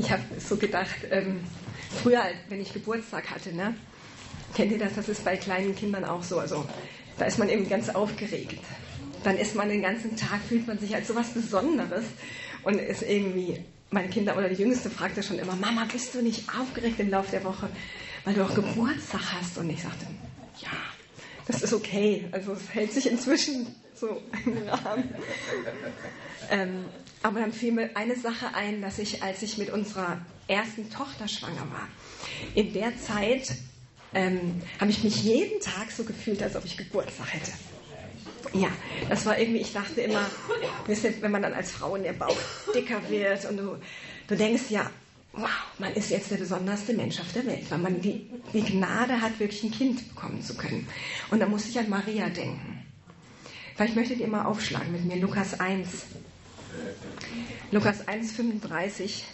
Ich habe so gedacht, ähm, früher, wenn ich Geburtstag hatte, ne? kennt ihr das? Das ist bei kleinen Kindern auch so. Also da ist man eben ganz aufgeregt. Dann ist man den ganzen Tag, fühlt man sich als so was Besonderes und ist irgendwie, meine Kinder oder die Jüngste fragte schon immer, Mama, bist du nicht aufgeregt im Laufe der Woche, weil du auch Geburtstag hast? Und ich sagte, ja, das ist okay. Also es hält sich inzwischen so im Rahmen. Ähm, aber dann fiel mir eine Sache ein, dass ich, als ich mit unserer ersten Tochter schwanger war, in der Zeit ähm, habe ich mich jeden Tag so gefühlt, als ob ich Geburtstag hätte. Ja, das war irgendwie, ich dachte immer, wenn man dann als Frau in der Bauch dicker wird und du, du denkst, ja, wow, man ist jetzt der besonderste Mensch auf der Welt, weil man die, die Gnade hat, wirklich ein Kind bekommen zu können. Und da musste ich an Maria denken. Vielleicht möchtet ihr mal aufschlagen mit mir, Lukas 1. Lukas 1, 35.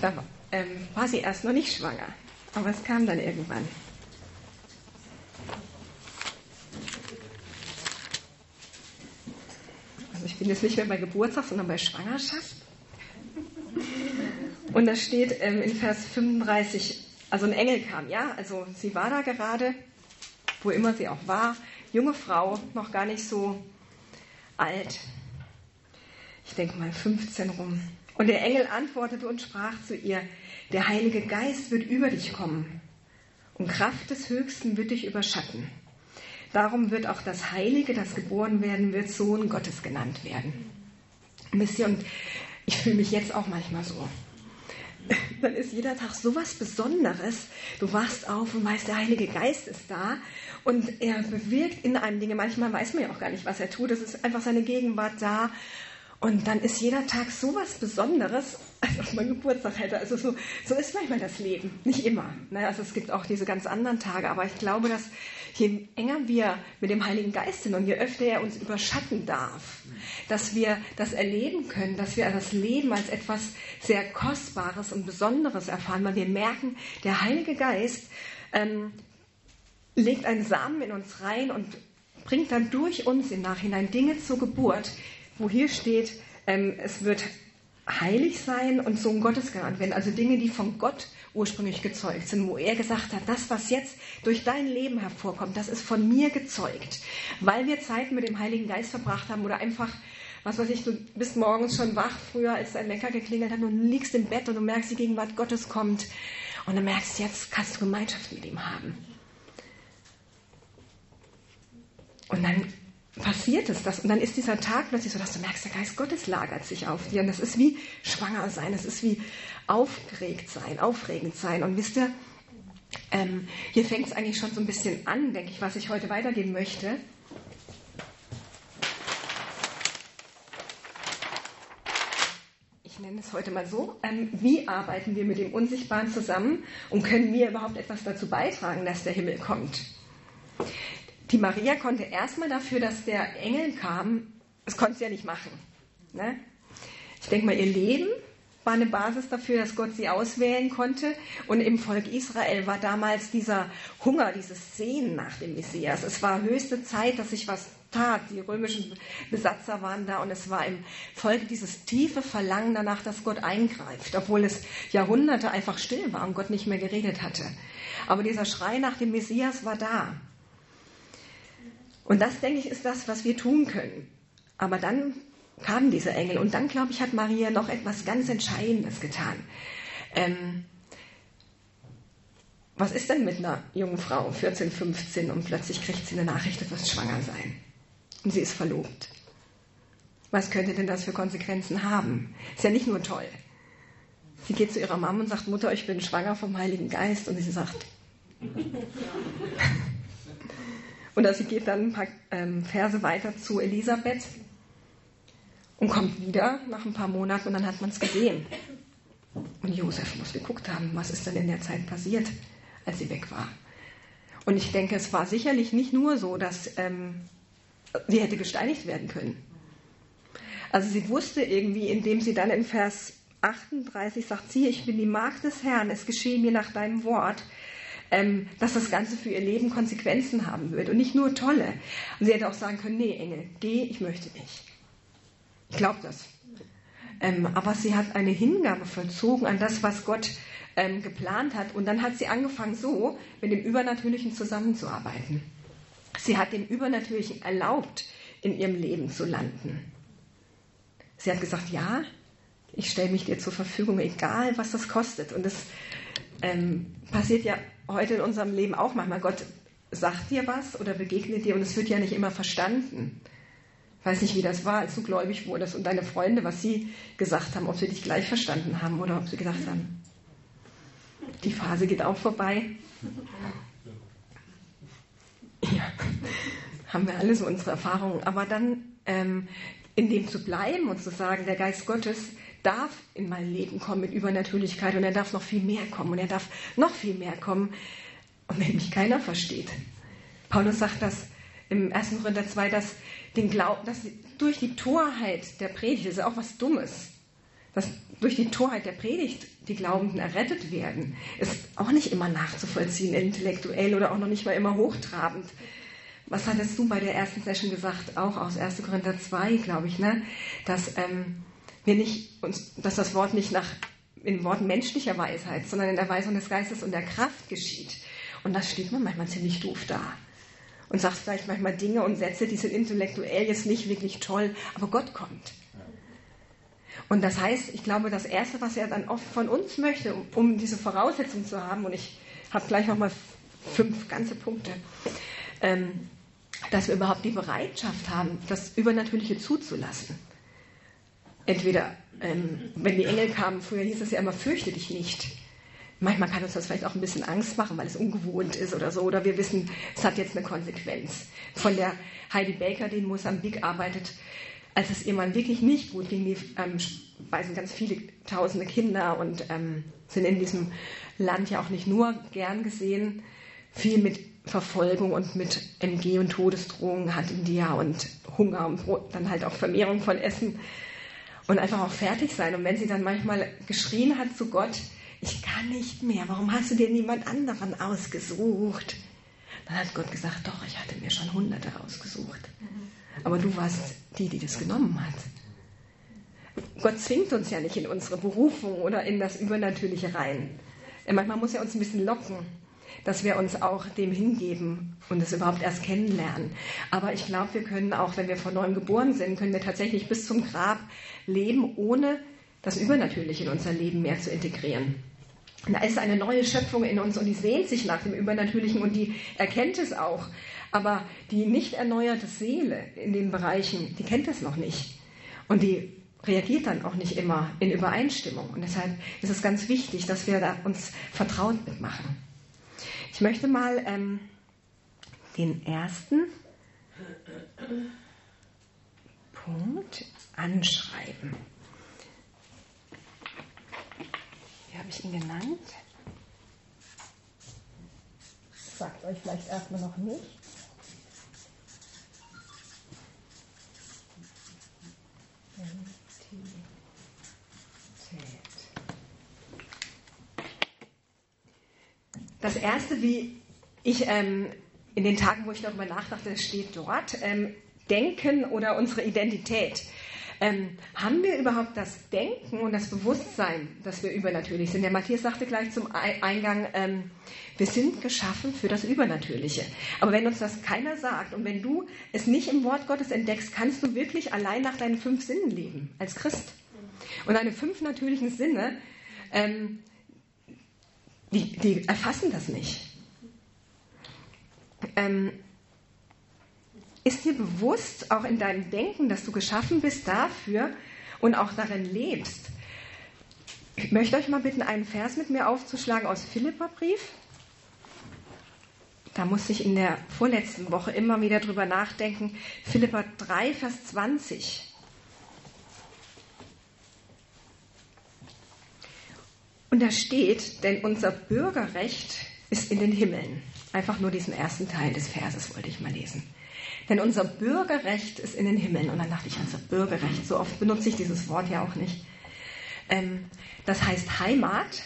Da ähm, war sie erst noch nicht schwanger, aber es kam dann irgendwann. Also ich bin jetzt nicht mehr bei Geburtstag, sondern bei Schwangerschaft. Und da steht ähm, in Vers 35, also ein Engel kam, ja, also sie war da gerade, wo immer sie auch war, junge Frau, noch gar nicht so alt. Ich denke mal 15 rum. Und der Engel antwortete und sprach zu ihr, der Heilige Geist wird über dich kommen und Kraft des Höchsten wird dich überschatten. Darum wird auch das Heilige, das geboren werden wird, Sohn Gottes genannt werden. Und ich fühle mich jetzt auch manchmal so. Dann ist jeder Tag so was Besonderes. Du wachst auf und weißt, der Heilige Geist ist da und er bewirkt in einem Dinge. Manchmal weiß man ja auch gar nicht, was er tut. Es ist einfach seine Gegenwart da und dann ist jeder Tag so was Besonderes, als ob man Geburtstag hätte. Also so, so ist manchmal das Leben. Nicht immer. Ne? Also es gibt auch diese ganz anderen Tage. Aber ich glaube, dass je enger wir mit dem Heiligen Geist sind und je öfter er uns überschatten darf, dass wir das erleben können, dass wir das Leben als etwas sehr Kostbares und Besonderes erfahren, weil wir merken, der Heilige Geist ähm, legt einen Samen in uns rein und bringt dann durch uns im Nachhinein Dinge zur Geburt, wo hier steht, ähm, es wird heilig sein und Sohn Gottes genannt werden. Also Dinge, die von Gott ursprünglich gezeugt sind, wo er gesagt hat, das, was jetzt durch dein Leben hervorkommt, das ist von mir gezeugt. Weil wir Zeit mit dem Heiligen Geist verbracht haben oder einfach, was weiß ich, du bist morgens schon wach, früher als dein Wecker geklingelt hat und liegst im Bett und du merkst, die Gegenwart Gottes kommt und du merkst, jetzt kannst du Gemeinschaft mit ihm haben. Und dann passiert es das. Und dann ist dieser Tag plötzlich so, dass du merkst, der Geist Gottes lagert sich auf dir. Und das ist wie schwanger sein, das ist wie aufgeregt sein, aufregend sein. Und wisst ihr, ähm, hier fängt es eigentlich schon so ein bisschen an, denke ich, was ich heute weitergeben möchte. Ich nenne es heute mal so, ähm, wie arbeiten wir mit dem Unsichtbaren zusammen und können wir überhaupt etwas dazu beitragen, dass der Himmel kommt? Die Maria konnte erstmal dafür, dass der Engel kam, das konnte sie ja nicht machen. Ne? Ich denke mal, ihr Leben war eine Basis dafür, dass Gott sie auswählen konnte. Und im Volk Israel war damals dieser Hunger, dieses Sehen nach dem Messias. Es war höchste Zeit, dass sich was tat. Die römischen Besatzer waren da und es war im Volk dieses tiefe Verlangen danach, dass Gott eingreift, obwohl es Jahrhunderte einfach still war und Gott nicht mehr geredet hatte. Aber dieser Schrei nach dem Messias war da. Und das, denke ich, ist das, was wir tun können. Aber dann kamen diese Engel und dann, glaube ich, hat Maria noch etwas ganz Entscheidendes getan. Ähm, was ist denn mit einer jungen Frau, 14, 15, und plötzlich kriegt sie eine Nachricht, du wirst schwanger sein. Und sie ist verlobt. Was könnte denn das für Konsequenzen haben? Ist ja nicht nur toll. Sie geht zu ihrer Mama und sagt, Mutter, ich bin schwanger vom Heiligen Geist. Und sie sagt, und sie geht dann ein paar ähm, Verse weiter zu Elisabeth und kommt wieder nach ein paar Monaten und dann hat man es gesehen. Und Josef muss geguckt haben, was ist denn in der Zeit passiert, als sie weg war. Und ich denke, es war sicherlich nicht nur so, dass ähm, sie hätte gesteinigt werden können. Also sie wusste irgendwie, indem sie dann in Vers 38 sagt, siehe, ich bin die Magd des Herrn, es geschehe mir nach deinem Wort, ähm, dass das Ganze für ihr Leben Konsequenzen haben wird und nicht nur tolle. Und sie hätte auch sagen können, nee, Engel, geh, ich möchte nicht. Ich glaube das. Ähm, aber sie hat eine Hingabe vollzogen an das, was Gott ähm, geplant hat. Und dann hat sie angefangen, so mit dem Übernatürlichen zusammenzuarbeiten. Sie hat dem Übernatürlichen erlaubt, in ihrem Leben zu landen. Sie hat gesagt, ja, ich stelle mich dir zur Verfügung, egal was das kostet. Und das ähm, passiert ja heute in unserem Leben auch manchmal. Gott sagt dir was oder begegnet dir und es wird ja nicht immer verstanden. Ich weiß nicht, wie das war, als du gläubig wurdest und deine Freunde, was sie gesagt haben, ob sie dich gleich verstanden haben oder ob sie gesagt haben, die Phase geht auch vorbei. Ja, haben wir alle so unsere Erfahrungen. Aber dann ähm, in dem zu bleiben und zu sagen, der Geist Gottes darf in mein Leben kommen mit Übernatürlichkeit und er darf noch viel mehr kommen und er darf noch viel mehr kommen. Und wenn mich keiner versteht. Paulus sagt das im 1. Korinther 2, dass, den Glaub, dass durch die Torheit der Predigt, das ist auch was Dummes, dass durch die Torheit der Predigt die Glaubenden errettet werden, ist auch nicht immer nachzuvollziehen, intellektuell oder auch noch nicht mal immer hochtrabend. Was hattest du bei der ersten Session gesagt? Auch aus 1. Korinther 2, glaube ich, ne? Dass ähm, wir nicht uns, dass das Wort nicht nach in Worten menschlicher Weisheit, sondern in der Weisung des Geistes und der Kraft geschieht. Und das steht man manchmal ziemlich doof da. Und sagt vielleicht manchmal Dinge und Sätze, die sind intellektuell jetzt nicht wirklich toll, aber Gott kommt. Und das heißt, ich glaube, das Erste, was er dann oft von uns möchte, um, um diese Voraussetzung zu haben, und ich habe gleich nochmal fünf ganze Punkte, ähm, dass wir überhaupt die Bereitschaft haben, das Übernatürliche zuzulassen. Entweder, ähm, wenn die Engel kamen, früher hieß es ja immer, fürchte dich nicht. Manchmal kann uns das vielleicht auch ein bisschen Angst machen, weil es ungewohnt ist oder so. Oder wir wissen, es hat jetzt eine Konsequenz. Von der Heidi Baker, die in Mosambik arbeitet, als es ihr Mann wirklich nicht gut ging, die ähm, speisen ganz viele tausende Kinder und ähm, sind in diesem Land ja auch nicht nur gern gesehen, viel mit Verfolgung und mit MG und Todesdrohungen hatten die ja und Hunger und dann halt auch Vermehrung von Essen und einfach auch fertig sein. Und wenn sie dann manchmal geschrien hat zu Gott, ich kann nicht mehr, warum hast du dir niemand anderen ausgesucht? Dann hat Gott gesagt, doch, ich hatte mir schon Hunderte ausgesucht. Aber du warst die, die das genommen hat. Gott zwingt uns ja nicht in unsere Berufung oder in das Übernatürliche rein. Manchmal muss er uns ein bisschen locken dass wir uns auch dem hingeben und es überhaupt erst kennenlernen. Aber ich glaube, wir können auch, wenn wir von neuem geboren sind, können wir tatsächlich bis zum Grab leben, ohne das Übernatürliche in unser Leben mehr zu integrieren. da ist eine neue Schöpfung in uns und die sehnt sich nach dem Übernatürlichen und die erkennt es auch. Aber die nicht erneuerte Seele in den Bereichen, die kennt es noch nicht. Und die reagiert dann auch nicht immer in Übereinstimmung. Und deshalb ist es ganz wichtig, dass wir da uns vertraut mitmachen. Ich möchte mal ähm, den ersten Punkt anschreiben. Wie habe ich ihn genannt? Sagt euch vielleicht erstmal noch nicht. Das erste, wie ich ähm, in den Tagen, wo ich darüber nachdachte, steht dort, ähm, Denken oder unsere Identität. Ähm, haben wir überhaupt das Denken und das Bewusstsein, dass wir übernatürlich sind? Der Matthias sagte gleich zum Eingang, ähm, wir sind geschaffen für das Übernatürliche. Aber wenn uns das keiner sagt und wenn du es nicht im Wort Gottes entdeckst, kannst du wirklich allein nach deinen fünf Sinnen leben, als Christ. Und deine fünf natürlichen Sinne, ähm, die, die erfassen das nicht. Ähm, ist dir bewusst, auch in deinem Denken, dass du geschaffen bist dafür und auch darin lebst? Ich möchte euch mal bitten, einen Vers mit mir aufzuschlagen aus Philipperbrief. Da musste ich in der vorletzten Woche immer wieder drüber nachdenken. Philippa 3, Vers 20. Und da steht, denn unser Bürgerrecht ist in den Himmeln. Einfach nur diesen ersten Teil des Verses wollte ich mal lesen. Denn unser Bürgerrecht ist in den Himmeln. Und dann dachte ich, unser Bürgerrecht, so oft benutze ich dieses Wort ja auch nicht. Ähm, das heißt Heimat.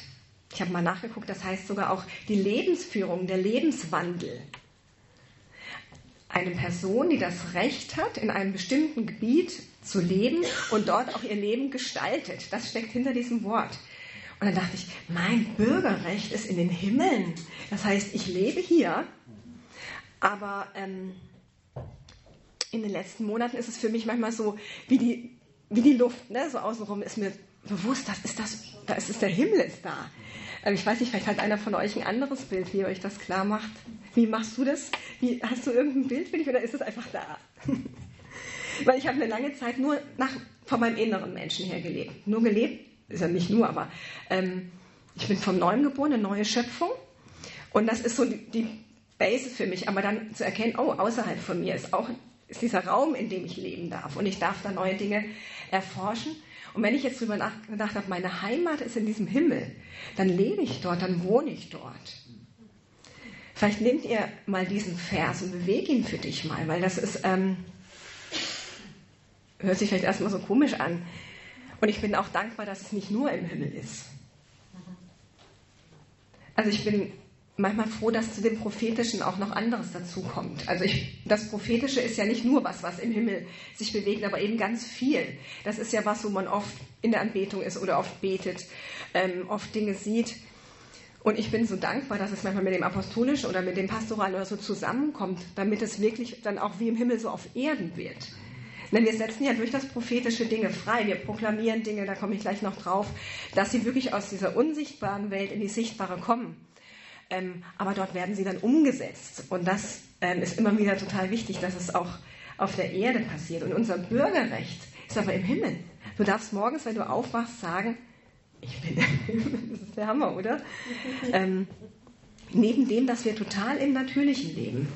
Ich habe mal nachgeguckt, das heißt sogar auch die Lebensführung, der Lebenswandel. eine Person, die das Recht hat, in einem bestimmten Gebiet zu leben und dort auch ihr Leben gestaltet. Das steckt hinter diesem Wort. Und dann dachte ich, mein Bürgerrecht ist in den Himmeln. Das heißt, ich lebe hier, aber ähm, in den letzten Monaten ist es für mich manchmal so wie die, wie die Luft, ne? so außenrum ist mir bewusst, das ist das, da ist der Himmel ist da. Ähm, ich weiß nicht, vielleicht hat einer von euch ein anderes Bild, wie ihr euch das klar macht. Wie machst du das? Wie, hast du irgendein Bild für dich oder ist es einfach da? Weil ich habe eine lange Zeit nur nach, von meinem inneren Menschen her gelebt. Nur gelebt, ist ja nicht nur, aber ähm, ich bin vom Neuen geboren, eine neue Schöpfung. Und das ist so die, die Base für mich. Aber dann zu erkennen, oh, außerhalb von mir ist auch ist dieser Raum, in dem ich leben darf. Und ich darf da neue Dinge erforschen. Und wenn ich jetzt darüber nachgedacht habe, meine Heimat ist in diesem Himmel, dann lebe ich dort, dann wohne ich dort. Vielleicht nehmt ihr mal diesen Vers und bewegt ihn für dich mal, weil das ist, ähm, hört sich vielleicht erstmal so komisch an. Und ich bin auch dankbar, dass es nicht nur im Himmel ist. Also ich bin manchmal froh, dass zu dem Prophetischen auch noch anderes dazukommt. Also ich, das Prophetische ist ja nicht nur was, was im Himmel sich bewegt, aber eben ganz viel. Das ist ja was, wo man oft in der Anbetung ist oder oft betet, ähm, oft Dinge sieht. Und ich bin so dankbar, dass es manchmal mit dem Apostolischen oder mit dem Pastoralen oder so zusammenkommt, damit es wirklich dann auch wie im Himmel so auf Erden wird. Denn wir setzen ja durch das prophetische Dinge frei. Wir proklamieren Dinge, da komme ich gleich noch drauf, dass sie wirklich aus dieser unsichtbaren Welt in die sichtbare kommen. Ähm, aber dort werden sie dann umgesetzt. Und das ähm, ist immer wieder total wichtig, dass es auch auf der Erde passiert. Und unser Bürgerrecht ist aber im Himmel. Du darfst morgens, wenn du aufwachst, sagen, ich bin im Himmel. Das ist der Hammer, oder? Ähm, neben dem, dass wir total im Natürlichen leben.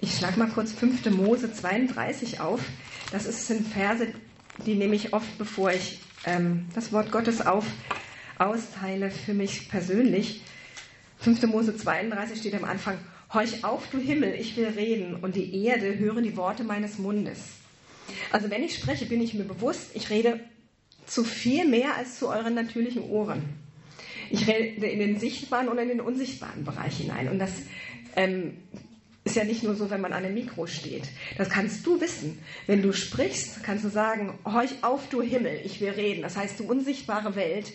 Ich schlage mal kurz 5. Mose 32 auf. Das sind Verse, die nehme ich oft, bevor ich ähm, das Wort Gottes auf, austeile für mich persönlich. 5. Mose 32 steht am Anfang, Horch auf, du Himmel, ich will reden, und die Erde höre die Worte meines Mundes. Also wenn ich spreche, bin ich mir bewusst, ich rede zu viel mehr als zu euren natürlichen Ohren. Ich rede in den sichtbaren und in den unsichtbaren Bereich hinein. Und das ähm, ist ja nicht nur so, wenn man an einem Mikro steht. Das kannst du wissen. Wenn du sprichst, kannst du sagen, horch auf, du Himmel, ich will reden. Das heißt, du unsichtbare Welt,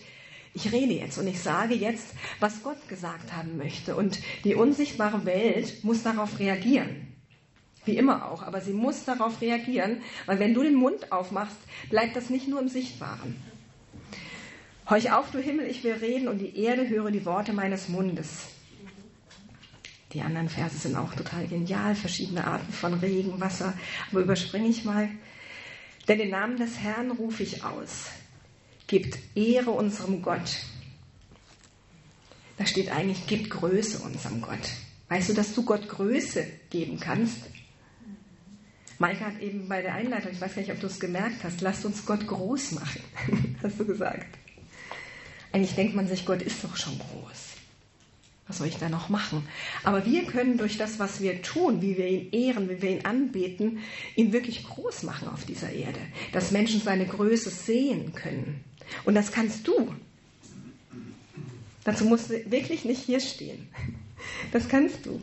ich rede jetzt und ich sage jetzt, was Gott gesagt haben möchte. Und die unsichtbare Welt muss darauf reagieren. Wie immer auch, aber sie muss darauf reagieren, weil wenn du den Mund aufmachst, bleibt das nicht nur im Sichtbaren. Horch auf, du Himmel, ich will reden und die Erde höre die Worte meines Mundes. Die anderen Verse sind auch total genial, verschiedene Arten von Regen, Wasser, aber überspringe ich mal. Denn den Namen des Herrn rufe ich aus gibt Ehre unserem Gott. Da steht eigentlich, gibt Größe unserem Gott. Weißt du, dass du Gott Größe geben kannst? Maike hat eben bei der Einleitung, ich weiß gar nicht, ob du es gemerkt hast, lasst uns Gott groß machen, hast du gesagt. Eigentlich denkt man sich, Gott ist doch schon groß. Was soll ich da noch machen? Aber wir können durch das, was wir tun, wie wir ihn ehren, wie wir ihn anbeten, ihn wirklich groß machen auf dieser Erde. Dass Menschen seine Größe sehen können. Und das kannst du. Dazu musst du wirklich nicht hier stehen. Das kannst du.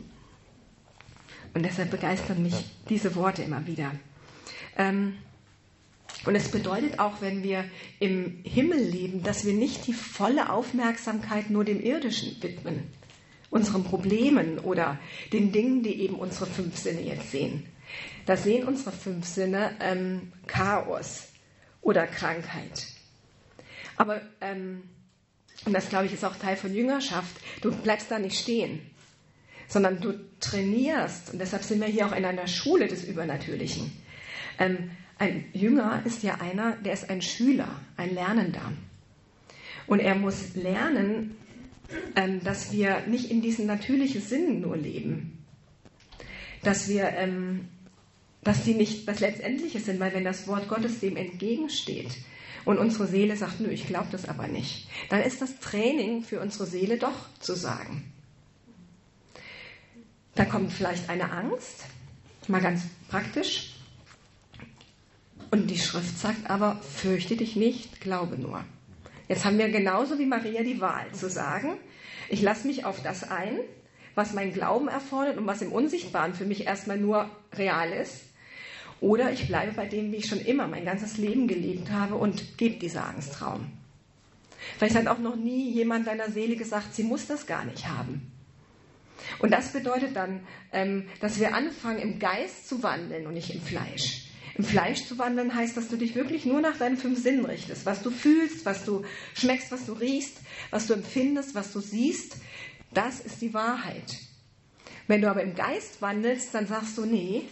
Und deshalb begeistern mich diese Worte immer wieder. Ähm, und es bedeutet auch, wenn wir im Himmel leben, dass wir nicht die volle Aufmerksamkeit nur dem Irdischen widmen, unseren Problemen oder den Dingen, die eben unsere fünf Sinne jetzt sehen. Da sehen unsere fünf Sinne ähm, Chaos oder Krankheit, aber, ähm, und das glaube ich ist auch Teil von Jüngerschaft, du bleibst da nicht stehen, sondern du trainierst. Und deshalb sind wir hier auch in einer Schule des Übernatürlichen. Ähm, ein Jünger ist ja einer, der ist ein Schüler, ein Lernender. Und er muss lernen, ähm, dass wir nicht in diesen natürlichen Sinnen nur leben. Dass wir, ähm, dass die nicht das Letztendliche sind, weil wenn das Wort Gottes dem entgegensteht, und unsere Seele sagt, nö, ich glaube das aber nicht, dann ist das Training für unsere Seele doch zu sagen. Da kommt vielleicht eine Angst, mal ganz praktisch. Und die Schrift sagt aber, fürchte dich nicht, glaube nur. Jetzt haben wir genauso wie Maria die Wahl zu sagen, ich lasse mich auf das ein, was mein Glauben erfordert und was im Unsichtbaren für mich erstmal nur real ist. Oder ich bleibe bei dem, wie ich schon immer mein ganzes Leben gelebt habe und gebe dieser Angst Raum. Vielleicht hat auch noch nie jemand deiner Seele gesagt, sie muss das gar nicht haben. Und das bedeutet dann, ähm, dass wir anfangen, im Geist zu wandeln und nicht im Fleisch. Im Fleisch zu wandeln heißt, dass du dich wirklich nur nach deinen fünf Sinnen richtest. Was du fühlst, was du schmeckst, was du riechst, was du empfindest, was du siehst, das ist die Wahrheit. Wenn du aber im Geist wandelst, dann sagst du, nee,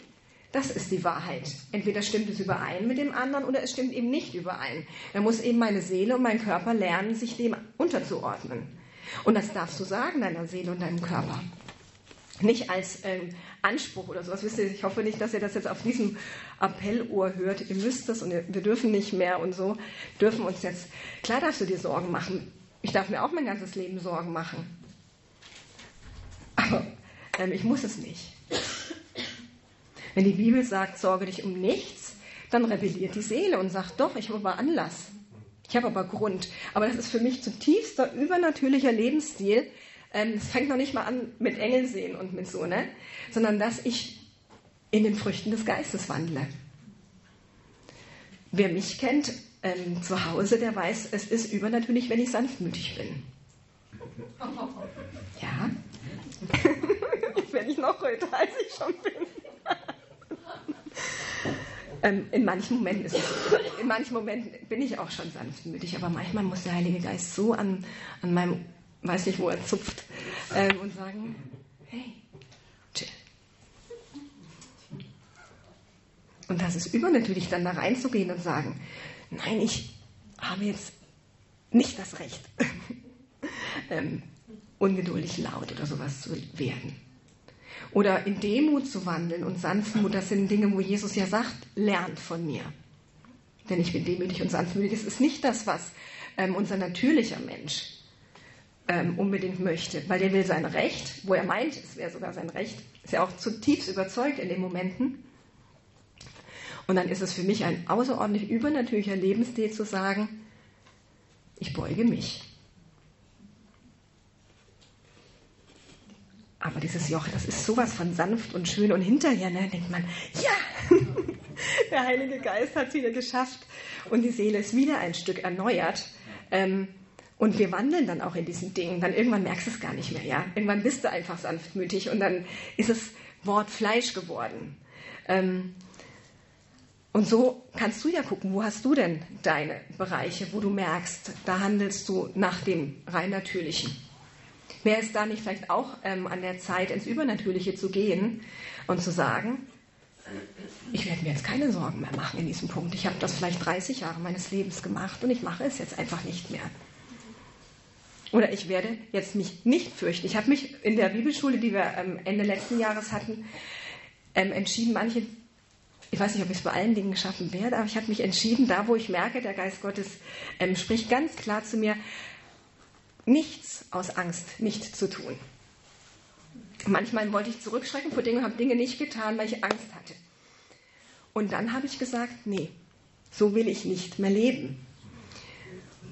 das ist die Wahrheit. Entweder stimmt es überein mit dem anderen oder es stimmt eben nicht überein. Dann muss eben meine Seele und mein Körper lernen, sich dem unterzuordnen. Und das darfst du sagen deiner Seele und deinem Körper. Nicht als ähm, Anspruch oder sowas. Wisst ihr, ich hoffe nicht, dass ihr das jetzt auf diesem Appellohr hört. Ihr müsst das und wir dürfen nicht mehr und so. Dürfen uns jetzt. Klar darfst du dir Sorgen machen. Ich darf mir auch mein ganzes Leben Sorgen machen. Aber ähm, ich muss es nicht. Wenn die Bibel sagt, sorge dich um nichts, dann rebelliert die Seele und sagt, doch, ich habe aber Anlass. Ich habe aber Grund. Aber das ist für mich zutiefster übernatürlicher Lebensstil, ähm, es fängt noch nicht mal an mit Engeln sehen und mit so, ne? Sondern dass ich in den Früchten des Geistes wandle. Wer mich kennt ähm, zu Hause, der weiß, es ist übernatürlich, wenn ich sanftmütig bin. Ja. ich werde ich noch heute, als ich schon bin. ähm, in manchen Momenten ist es, in manchen Momenten bin ich auch schon sanftmütig, aber manchmal muss der Heilige Geist so an, an meinem weiß nicht, wo er zupft, ähm, und sagen, hey, chill. Und das ist übernatürlich, dann da reinzugehen und sagen, nein, ich habe jetzt nicht das Recht, ähm, ungeduldig laut oder sowas zu werden. Oder in Demut zu wandeln und Sanftmut, das sind Dinge, wo Jesus ja sagt, lernt von mir. Denn ich bin demütig und sanftmütig. Das ist nicht das, was ähm, unser natürlicher Mensch ähm, unbedingt möchte, weil der will sein Recht, wo er meint, es wäre sogar sein Recht, ist ja auch zutiefst überzeugt in den Momenten. Und dann ist es für mich ein außerordentlich übernatürlicher Lebensstil zu sagen, ich beuge mich. Aber dieses Joch, das ist sowas von sanft und schön. Und hinterher ne, denkt man, ja, der Heilige Geist hat es wieder geschafft und die Seele ist wieder ein Stück erneuert. Ähm, und wir wandeln dann auch in diesen Dingen. Dann irgendwann merkst du es gar nicht mehr, ja. Irgendwann bist du einfach sanftmütig und dann ist es Wort Fleisch geworden. Ähm, und so kannst du ja gucken, wo hast du denn deine Bereiche, wo du merkst, da handelst du nach dem rein Natürlichen. Wäre es da nicht vielleicht auch ähm, an der Zeit, ins Übernatürliche zu gehen und zu sagen, ich werde mir jetzt keine Sorgen mehr machen in diesem Punkt. Ich habe das vielleicht 30 Jahre meines Lebens gemacht und ich mache es jetzt einfach nicht mehr. Oder ich werde jetzt mich nicht fürchten. Ich habe mich in der Bibelschule, die wir ähm, Ende letzten Jahres hatten, ähm, entschieden, manche, ich weiß nicht, ob ich es bei allen Dingen schaffen werde, aber ich habe mich entschieden, da wo ich merke, der Geist Gottes ähm, spricht ganz klar zu mir, nichts aus Angst nicht zu tun. Manchmal wollte ich zurückschrecken vor Dingen und habe Dinge nicht getan, weil ich Angst hatte. Und dann habe ich gesagt, nee, so will ich nicht mehr leben.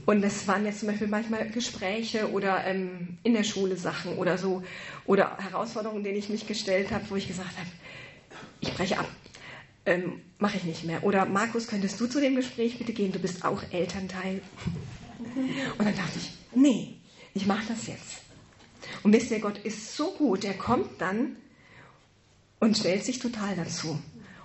Und das waren jetzt zum Beispiel manchmal Gespräche oder ähm, in der Schule Sachen oder so oder Herausforderungen, denen ich mich gestellt habe, wo ich gesagt habe, ich breche ab, ähm, mache ich nicht mehr. Oder Markus, könntest du zu dem Gespräch bitte gehen? Du bist auch Elternteil. Und dann dachte ich, nee, ich mache das jetzt. Und wisst ihr, Gott ist so gut, er kommt dann und stellt sich total dazu.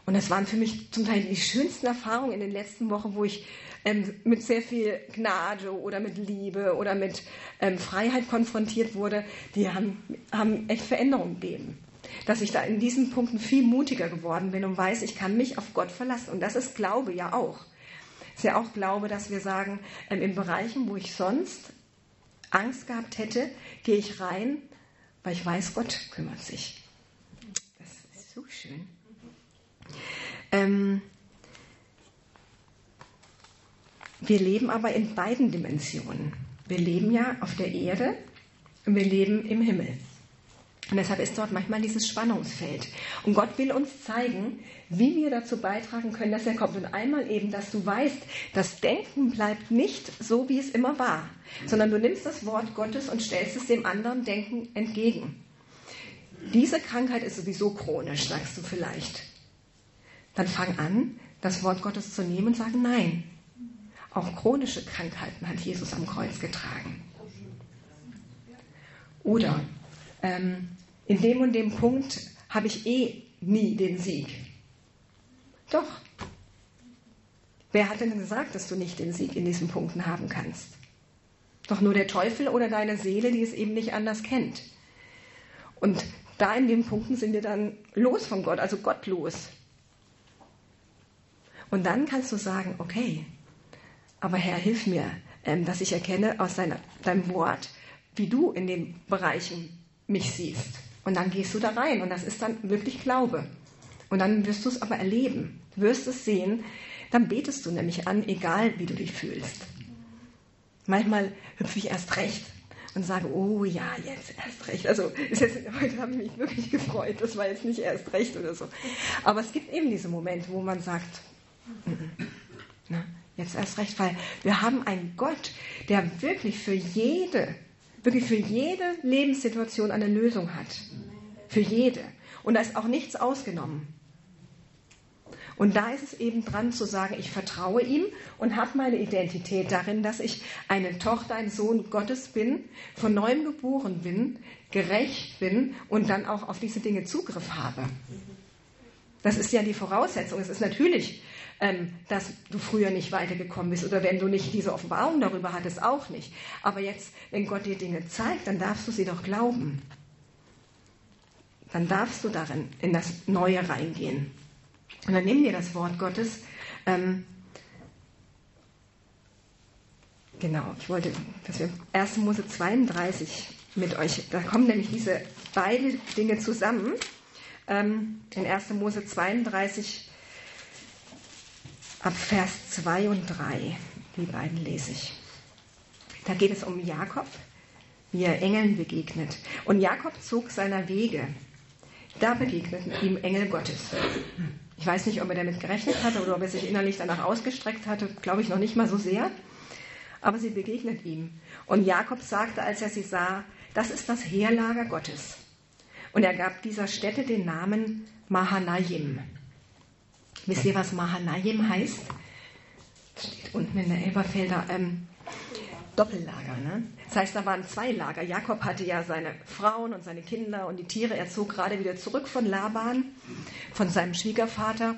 Und das waren für mich zum Teil die schönsten Erfahrungen in den letzten Wochen, wo ich ähm, mit sehr viel Gnade oder mit Liebe oder mit ähm, Freiheit konfrontiert wurde, die haben, haben echt Veränderungen gegeben. Dass ich da in diesen Punkten viel mutiger geworden bin und weiß, ich kann mich auf Gott verlassen. Und das ist Glaube ja auch. Es ist ja auch Glaube, dass wir sagen, ähm, in Bereichen, wo ich sonst Angst gehabt hätte, gehe ich rein, weil ich weiß, Gott kümmert sich. Das ist so schön. Ähm, Wir leben aber in beiden Dimensionen. Wir leben ja auf der Erde und wir leben im Himmel. Und deshalb ist dort manchmal dieses Spannungsfeld. Und Gott will uns zeigen, wie wir dazu beitragen können, dass er kommt. Und einmal eben, dass du weißt, das Denken bleibt nicht so, wie es immer war, sondern du nimmst das Wort Gottes und stellst es dem anderen Denken entgegen. diese Krankheit ist sowieso chronisch, sagst du vielleicht. Dann fang an, das Wort Gottes zu nehmen und sagen, nein, auch chronische Krankheiten hat Jesus am Kreuz getragen. Oder ähm, in dem und dem Punkt habe ich eh nie den Sieg. Doch. Wer hat denn gesagt, dass du nicht den Sieg in diesen Punkten haben kannst? Doch nur der Teufel oder deine Seele, die es eben nicht anders kennt. Und da in den Punkten sind wir dann los von Gott, also gottlos. Und dann kannst du sagen, okay, aber Herr, hilf mir, ähm, dass ich erkenne aus deinem Wort, wie du in den Bereichen mich siehst. Und dann gehst du da rein und das ist dann wirklich Glaube. Und dann wirst du es aber erleben, du wirst es sehen, dann betest du nämlich an, egal wie du dich fühlst. Manchmal hüpfe ich erst recht und sage, oh ja, jetzt erst recht. Also jetzt, heute habe ich mich wirklich gefreut, das war jetzt nicht erst recht oder so. Aber es gibt eben diese Momente, wo man sagt, mm -mm, jetzt erst recht, weil wir haben einen Gott, der wirklich für jede wirklich für jede Lebenssituation eine Lösung hat. Für jede. Und da ist auch nichts ausgenommen. Und da ist es eben dran zu sagen, ich vertraue ihm und habe meine Identität darin, dass ich eine Tochter, ein Sohn Gottes bin, von neuem geboren bin, gerecht bin und dann auch auf diese Dinge Zugriff habe. Das ist ja die Voraussetzung. Es ist natürlich dass du früher nicht weitergekommen bist oder wenn du nicht diese Offenbarung darüber hattest, auch nicht. Aber jetzt, wenn Gott dir Dinge zeigt, dann darfst du sie doch glauben. Dann darfst du darin in das Neue reingehen. Und dann nimm dir das Wort Gottes. Ähm, genau, ich wollte, dass wir 1. Mose 32 mit euch, da kommen nämlich diese beiden Dinge zusammen. Ähm, in 1. Mose 32 ab Vers 2 und 3. Die beiden lese ich. Da geht es um Jakob, wie er Engeln begegnet. Und Jakob zog seiner Wege. Da begegneten ihm Engel Gottes. Ich weiß nicht, ob er damit gerechnet hatte oder ob er sich innerlich danach ausgestreckt hatte. Glaube ich noch nicht mal so sehr. Aber sie begegnet ihm. Und Jakob sagte, als er sie sah, das ist das Heerlager Gottes. Und er gab dieser Stätte den Namen Mahanaim. Wisst ihr, was Mahanaim heißt? Steht unten in der Elberfelder ähm, Doppellager. Ne? Das heißt, da waren zwei Lager. Jakob hatte ja seine Frauen und seine Kinder und die Tiere. Er zog gerade wieder zurück von Laban, von seinem Schwiegervater.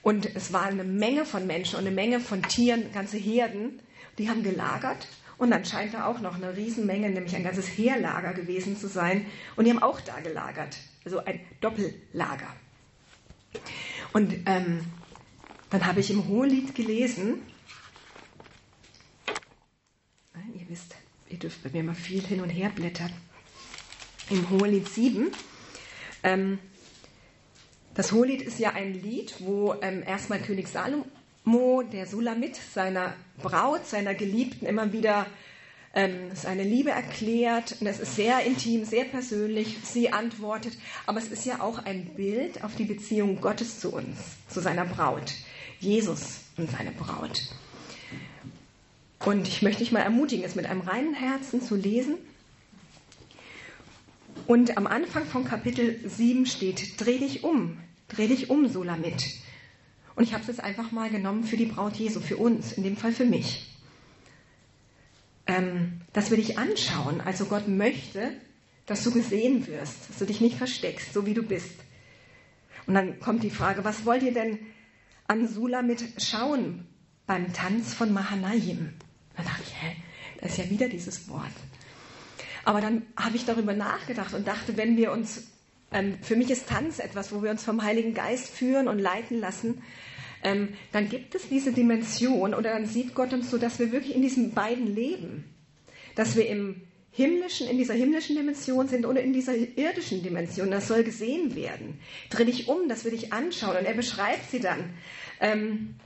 Und es war eine Menge von Menschen und eine Menge von Tieren, ganze Herden, die haben gelagert. Und dann scheint da auch noch eine Riesenmenge, nämlich ein ganzes Heerlager gewesen zu sein. Und die haben auch da gelagert. Also ein Doppellager. Und ähm, dann habe ich im Hohelied gelesen, ihr wisst, ihr dürft bei mir mal viel hin und her blättern, im Hohelied 7. Ähm, das Hohelied ist ja ein Lied, wo ähm, erstmal König Salomo, der Sulamit, seiner Braut, seiner Geliebten immer wieder ähm, seine Liebe erklärt. Und es ist sehr intim, sehr persönlich. Sie antwortet. Aber es ist ja auch ein Bild auf die Beziehung Gottes zu uns, zu seiner Braut. Jesus und seine Braut. Und ich möchte dich mal ermutigen, es mit einem reinen Herzen zu lesen. Und am Anfang von Kapitel 7 steht, dreh dich um, dreh dich um, Solamit. Und ich habe es jetzt einfach mal genommen für die Braut Jesu, für uns, in dem Fall für mich ähm, dass wir dich anschauen. Also Gott möchte, dass du gesehen wirst, dass du dich nicht versteckst, so wie du bist. Und dann kommt die Frage, was wollt ihr denn an Sula mit schauen beim Tanz von Mahanaim? Dann dachte ich, hä, das ist ja wieder dieses Wort. Aber dann habe ich darüber nachgedacht und dachte, wenn wir uns, ähm, für mich ist Tanz etwas, wo wir uns vom Heiligen Geist führen und leiten lassen, ähm, dann gibt es diese Dimension oder dann sieht Gott uns so, dass wir wirklich in diesen beiden leben. Dass wir im himmlischen, in dieser himmlischen Dimension sind oder in dieser irdischen Dimension. Das soll gesehen werden. Dreh dich um, dass wir dich anschauen. Und er beschreibt sie dann. Ähm,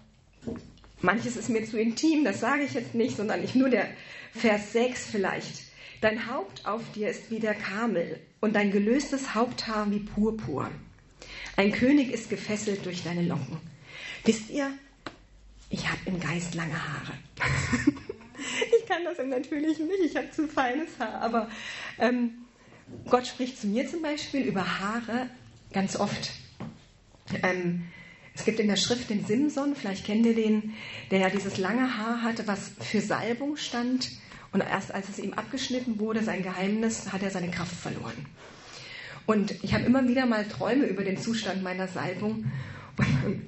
manches ist mir zu intim, das sage ich jetzt nicht, sondern ich nur der Vers 6 vielleicht. Dein Haupt auf dir ist wie der Kamel und dein gelöstes Haupthaar wie Purpur. Ein König ist gefesselt durch deine Locken. Wisst ihr, ich habe im Geist lange Haare. ich kann das im Natürlichen nicht, ich habe zu feines Haar. Aber ähm, Gott spricht zu mir zum Beispiel über Haare ganz oft. Ähm, es gibt in der Schrift den Simson, vielleicht kennt ihr den, der ja dieses lange Haar hatte, was für Salbung stand. Und erst als es ihm abgeschnitten wurde, sein Geheimnis, hat er seine Kraft verloren. Und ich habe immer wieder mal Träume über den Zustand meiner Salbung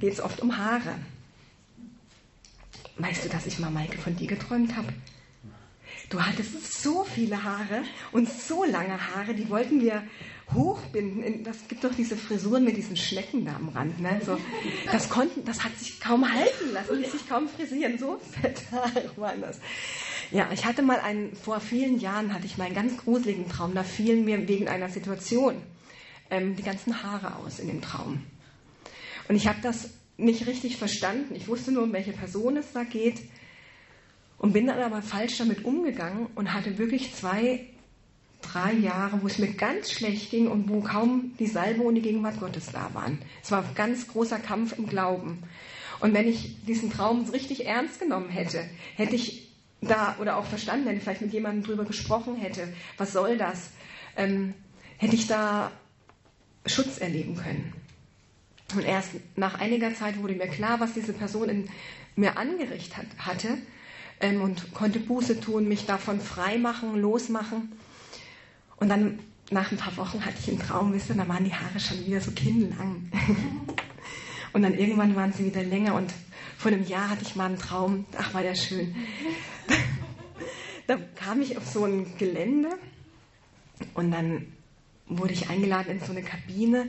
geht es oft um Haare. Weißt du, dass ich mal, Maike, von dir geträumt habe? Du hattest so viele Haare und so lange Haare, die wollten wir hochbinden. Das gibt doch diese Frisuren mit diesen Schnecken da am Rand. Ne? So, das, konnten, das hat sich kaum halten lassen, ließ sich kaum frisieren. So fette Haare waren das. Ja, ich hatte mal einen, vor vielen Jahren hatte ich mal einen ganz gruseligen Traum. Da fielen mir wegen einer Situation ähm, die ganzen Haare aus in dem Traum. Und ich habe das nicht richtig verstanden. Ich wusste nur, um welche Person es da geht und bin dann aber falsch damit umgegangen und hatte wirklich zwei, drei Jahre, wo es mir ganz schlecht ging und wo kaum die Salbe und die Gegenwart Gottes da waren. Es war ein ganz großer Kampf im Glauben. Und wenn ich diesen Traum richtig ernst genommen hätte, hätte ich da oder auch verstanden, wenn ich vielleicht mit jemandem drüber gesprochen hätte, was soll das, ähm, hätte ich da Schutz erleben können. Und erst nach einiger Zeit wurde mir klar, was diese Person in mir angerichtet hat, hatte ähm, und konnte Buße tun, mich davon frei machen, losmachen. Und dann nach ein paar Wochen hatte ich einen Traum, wisst ihr, da waren die Haare schon wieder so kinnlang. und dann irgendwann waren sie wieder länger und vor einem Jahr hatte ich mal einen Traum, ach war der schön. da kam ich auf so ein Gelände und dann wurde ich eingeladen in so eine Kabine,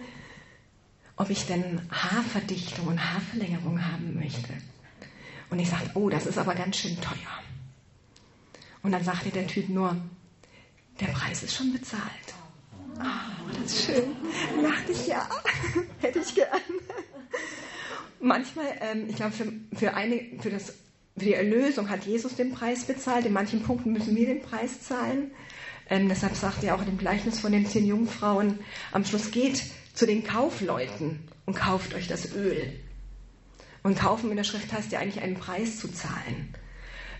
ob ich denn Haarverdichtung und Haarverlängerung haben möchte. Und ich sagte, oh, das ist aber ganz schön teuer. Und dann sagte der Typ nur, der Preis ist schon bezahlt. Oh, das ist schön. Dann dachte ich, ja, hätte ich gern. Manchmal, ähm, ich glaube, für, für, für, für die Erlösung hat Jesus den Preis bezahlt. In manchen Punkten müssen wir den Preis zahlen. Ähm, deshalb sagt er auch in dem Gleichnis von den zehn Jungfrauen, am Schluss geht zu den Kaufleuten und kauft euch das Öl. Und kaufen in der Schrift heißt ja eigentlich einen Preis zu zahlen.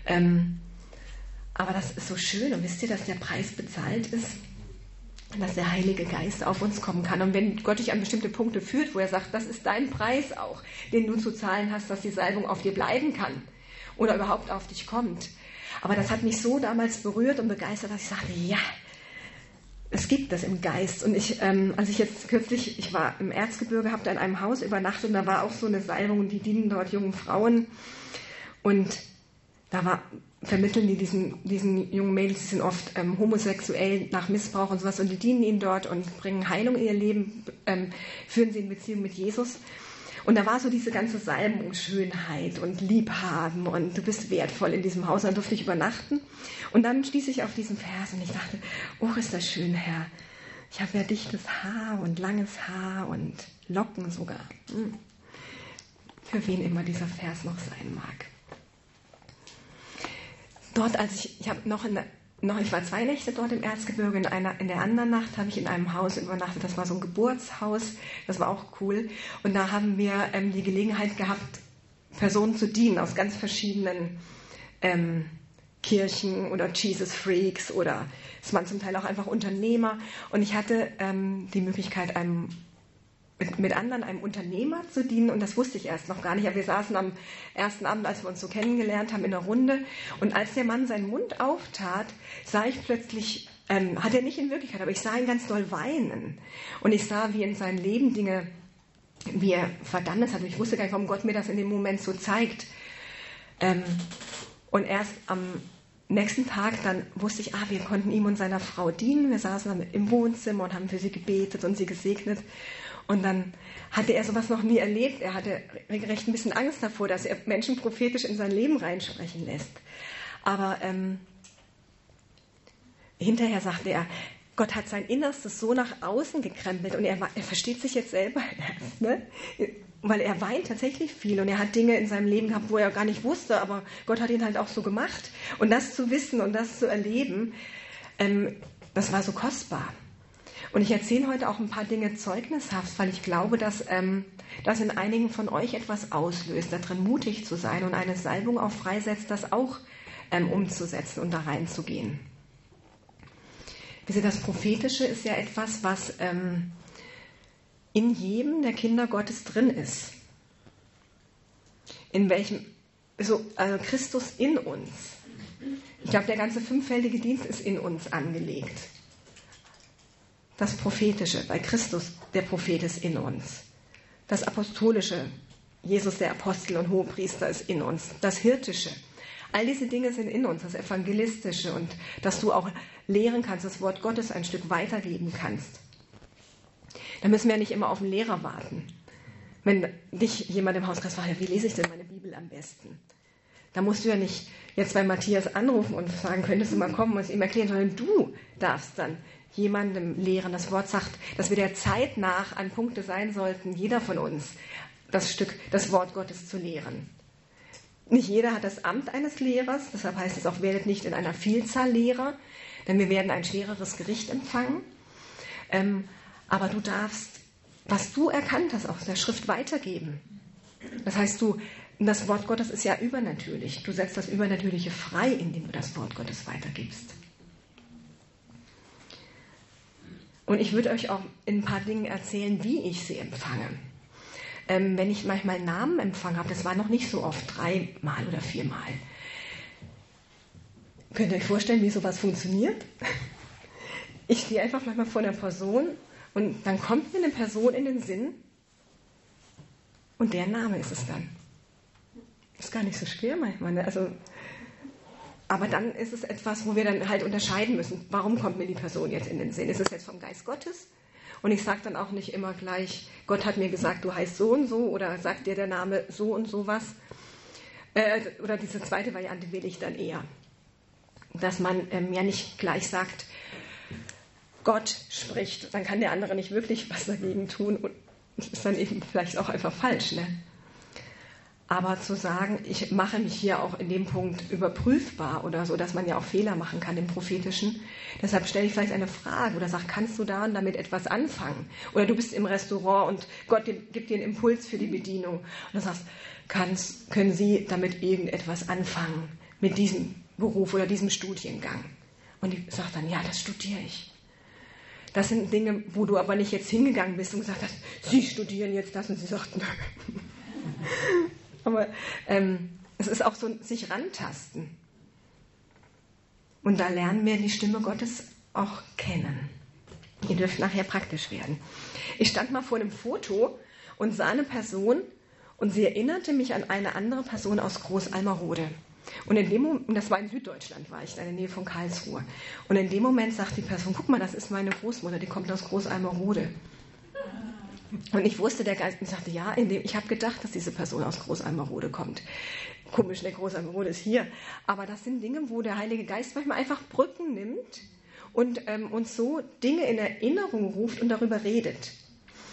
Ähm, aber das ist so schön und wisst ihr, dass der Preis bezahlt ist? Dass der Heilige Geist auf uns kommen kann. Und wenn Gott dich an bestimmte Punkte führt, wo er sagt, das ist dein Preis auch, den du zu zahlen hast, dass die Salbung auf dir bleiben kann oder überhaupt auf dich kommt. Aber das hat mich so damals berührt und begeistert, dass ich sagte, ja, es gibt das im Geist. Und ich, ähm, als ich jetzt kürzlich, ich war im Erzgebirge, habe da in einem Haus übernachtet und da war auch so eine Salbung und die dienen dort jungen Frauen. Und da war, vermitteln die diesen, diesen jungen Mädels, die sind oft ähm, homosexuell nach Missbrauch und sowas und die dienen ihnen dort und bringen Heilung in ihr Leben, ähm, führen sie in Beziehung mit Jesus. Und da war so diese ganze Salbung, Schönheit und Liebhaben und du bist wertvoll in diesem Haus. Dann durfte ich übernachten. Und dann stieß ich auf diesen Vers und ich dachte, oh, ist das schön, Herr. Ich habe ja dichtes Haar und langes Haar und Locken sogar. Hm. Für wen immer dieser Vers noch sein mag. Dort, als ich, ich habe noch in der noch, ich war zwei Nächte dort im Erzgebirge. In, einer, in der anderen Nacht habe ich in einem Haus übernachtet. Das war so ein Geburtshaus. Das war auch cool. Und da haben wir ähm, die Gelegenheit gehabt, Personen zu dienen aus ganz verschiedenen ähm, Kirchen oder Jesus Freaks oder es waren zum Teil auch einfach Unternehmer. Und ich hatte ähm, die Möglichkeit, einem mit, mit anderen einem Unternehmer zu dienen und das wusste ich erst noch gar nicht. Aber wir saßen am ersten Abend, als wir uns so kennengelernt haben, in der Runde und als der Mann seinen Mund auftat, sah ich plötzlich, ähm, hat er nicht in Wirklichkeit, aber ich sah ihn ganz doll weinen und ich sah, wie in seinem Leben Dinge, wie er vergangenes hat und ich wusste gar nicht, warum Gott mir das in dem Moment so zeigt. Ähm, und erst am nächsten Tag dann wusste ich, ah, wir konnten ihm und seiner Frau dienen. Wir saßen dann im Wohnzimmer und haben für sie gebetet und sie gesegnet. Und dann hatte er sowas noch nie erlebt. Er hatte regelrecht ein bisschen Angst davor, dass er Menschen prophetisch in sein Leben reinsprechen lässt. Aber ähm, hinterher sagte er, Gott hat sein Innerstes so nach außen gekrempelt und er, er versteht sich jetzt selber erst, ne? Weil er weint tatsächlich viel und er hat Dinge in seinem Leben gehabt, wo er gar nicht wusste, aber Gott hat ihn halt auch so gemacht. Und das zu wissen und das zu erleben, ähm, das war so kostbar. Und ich erzähle heute auch ein paar Dinge zeugnishaft, weil ich glaube, dass ähm, das in einigen von euch etwas auslöst, darin mutig zu sein und eine Salbung auch freisetzt, das auch ähm, umzusetzen und da reinzugehen. das Prophetische ist ja etwas, was ähm, in jedem der Kinder Gottes drin ist. In welchem, so also Christus in uns. Ich glaube, der ganze fünffältige Dienst ist in uns angelegt. Das Prophetische, bei Christus, der Prophet ist in uns. Das Apostolische, Jesus der Apostel und Hohepriester ist in uns. Das Hirtische, all diese Dinge sind in uns, das Evangelistische und dass du auch lehren kannst, das Wort Gottes ein Stück weitergeben kannst. Da müssen wir ja nicht immer auf den Lehrer warten. Wenn dich jemand im Hauskreis fragt, wie lese ich denn meine Bibel am besten? Da musst du ja nicht jetzt bei Matthias anrufen und sagen, könntest du mal kommen und es ihm erklären, sondern du darfst dann jemandem lehren. Das Wort sagt, dass wir der Zeit nach an Punkte sein sollten, jeder von uns, das Stück, das Wort Gottes zu lehren. Nicht jeder hat das Amt eines Lehrers, deshalb heißt es auch, werdet nicht in einer Vielzahl Lehrer, denn wir werden ein schwereres Gericht empfangen. Ähm, aber du darfst, was du erkannt hast, aus der Schrift weitergeben. Das heißt, du, das Wort Gottes ist ja übernatürlich. Du setzt das Übernatürliche frei, indem du das Wort Gottes weitergibst. Und ich würde euch auch in ein paar Dingen erzählen, wie ich sie empfange. Ähm, wenn ich manchmal Namen empfangen habe, das war noch nicht so oft, dreimal oder viermal. Könnt ihr euch vorstellen, wie sowas funktioniert? Ich stehe einfach manchmal vor einer Person und dann kommt mir eine Person in den Sinn und der Name ist es dann. Ist gar nicht so schwer manchmal. Ne? Also aber dann ist es etwas, wo wir dann halt unterscheiden müssen, warum kommt mir die Person jetzt in den Sinn? Ist es jetzt vom Geist Gottes? Und ich sage dann auch nicht immer gleich, Gott hat mir gesagt, du heißt so und so oder sagt dir der Name so und so was. Äh, oder diese zweite Variante will ich dann eher. Dass man ähm, ja nicht gleich sagt, Gott spricht, dann kann der andere nicht wirklich was dagegen tun und das ist dann eben vielleicht auch einfach falsch. Ne? Aber zu sagen, ich mache mich hier auch in dem Punkt überprüfbar oder so, dass man ja auch Fehler machen kann im Prophetischen. Deshalb stelle ich vielleicht eine Frage oder sage, kannst du da und damit etwas anfangen? Oder du bist im Restaurant und Gott gibt dir einen Impuls für die Bedienung. Und du sagst, kannst, können Sie damit irgendetwas anfangen mit diesem Beruf oder diesem Studiengang? Und ich sage dann, ja, das studiere ich. Das sind Dinge, wo du aber nicht jetzt hingegangen bist und gesagt hast, Sie studieren jetzt das und sie sagt, nö. Aber ähm, es ist auch so sich rantasten. Und da lernen wir die Stimme Gottes auch kennen. Ihr dürft nachher praktisch werden. Ich stand mal vor einem Foto und sah eine Person und sie erinnerte mich an eine andere Person aus Großalmerode. Und in dem Moment, das war in Süddeutschland, war ich in der Nähe von Karlsruhe. Und in dem Moment sagt die Person, guck mal, das ist meine Großmutter, die kommt aus Großalmerode. Und ich wusste, der Geist und sagte, ja, dem, ich habe gedacht, dass diese Person aus Großalmerode kommt. Komisch, der Großalmerode ist hier. Aber das sind Dinge, wo der Heilige Geist manchmal einfach Brücken nimmt und ähm, uns so Dinge in Erinnerung ruft und darüber redet.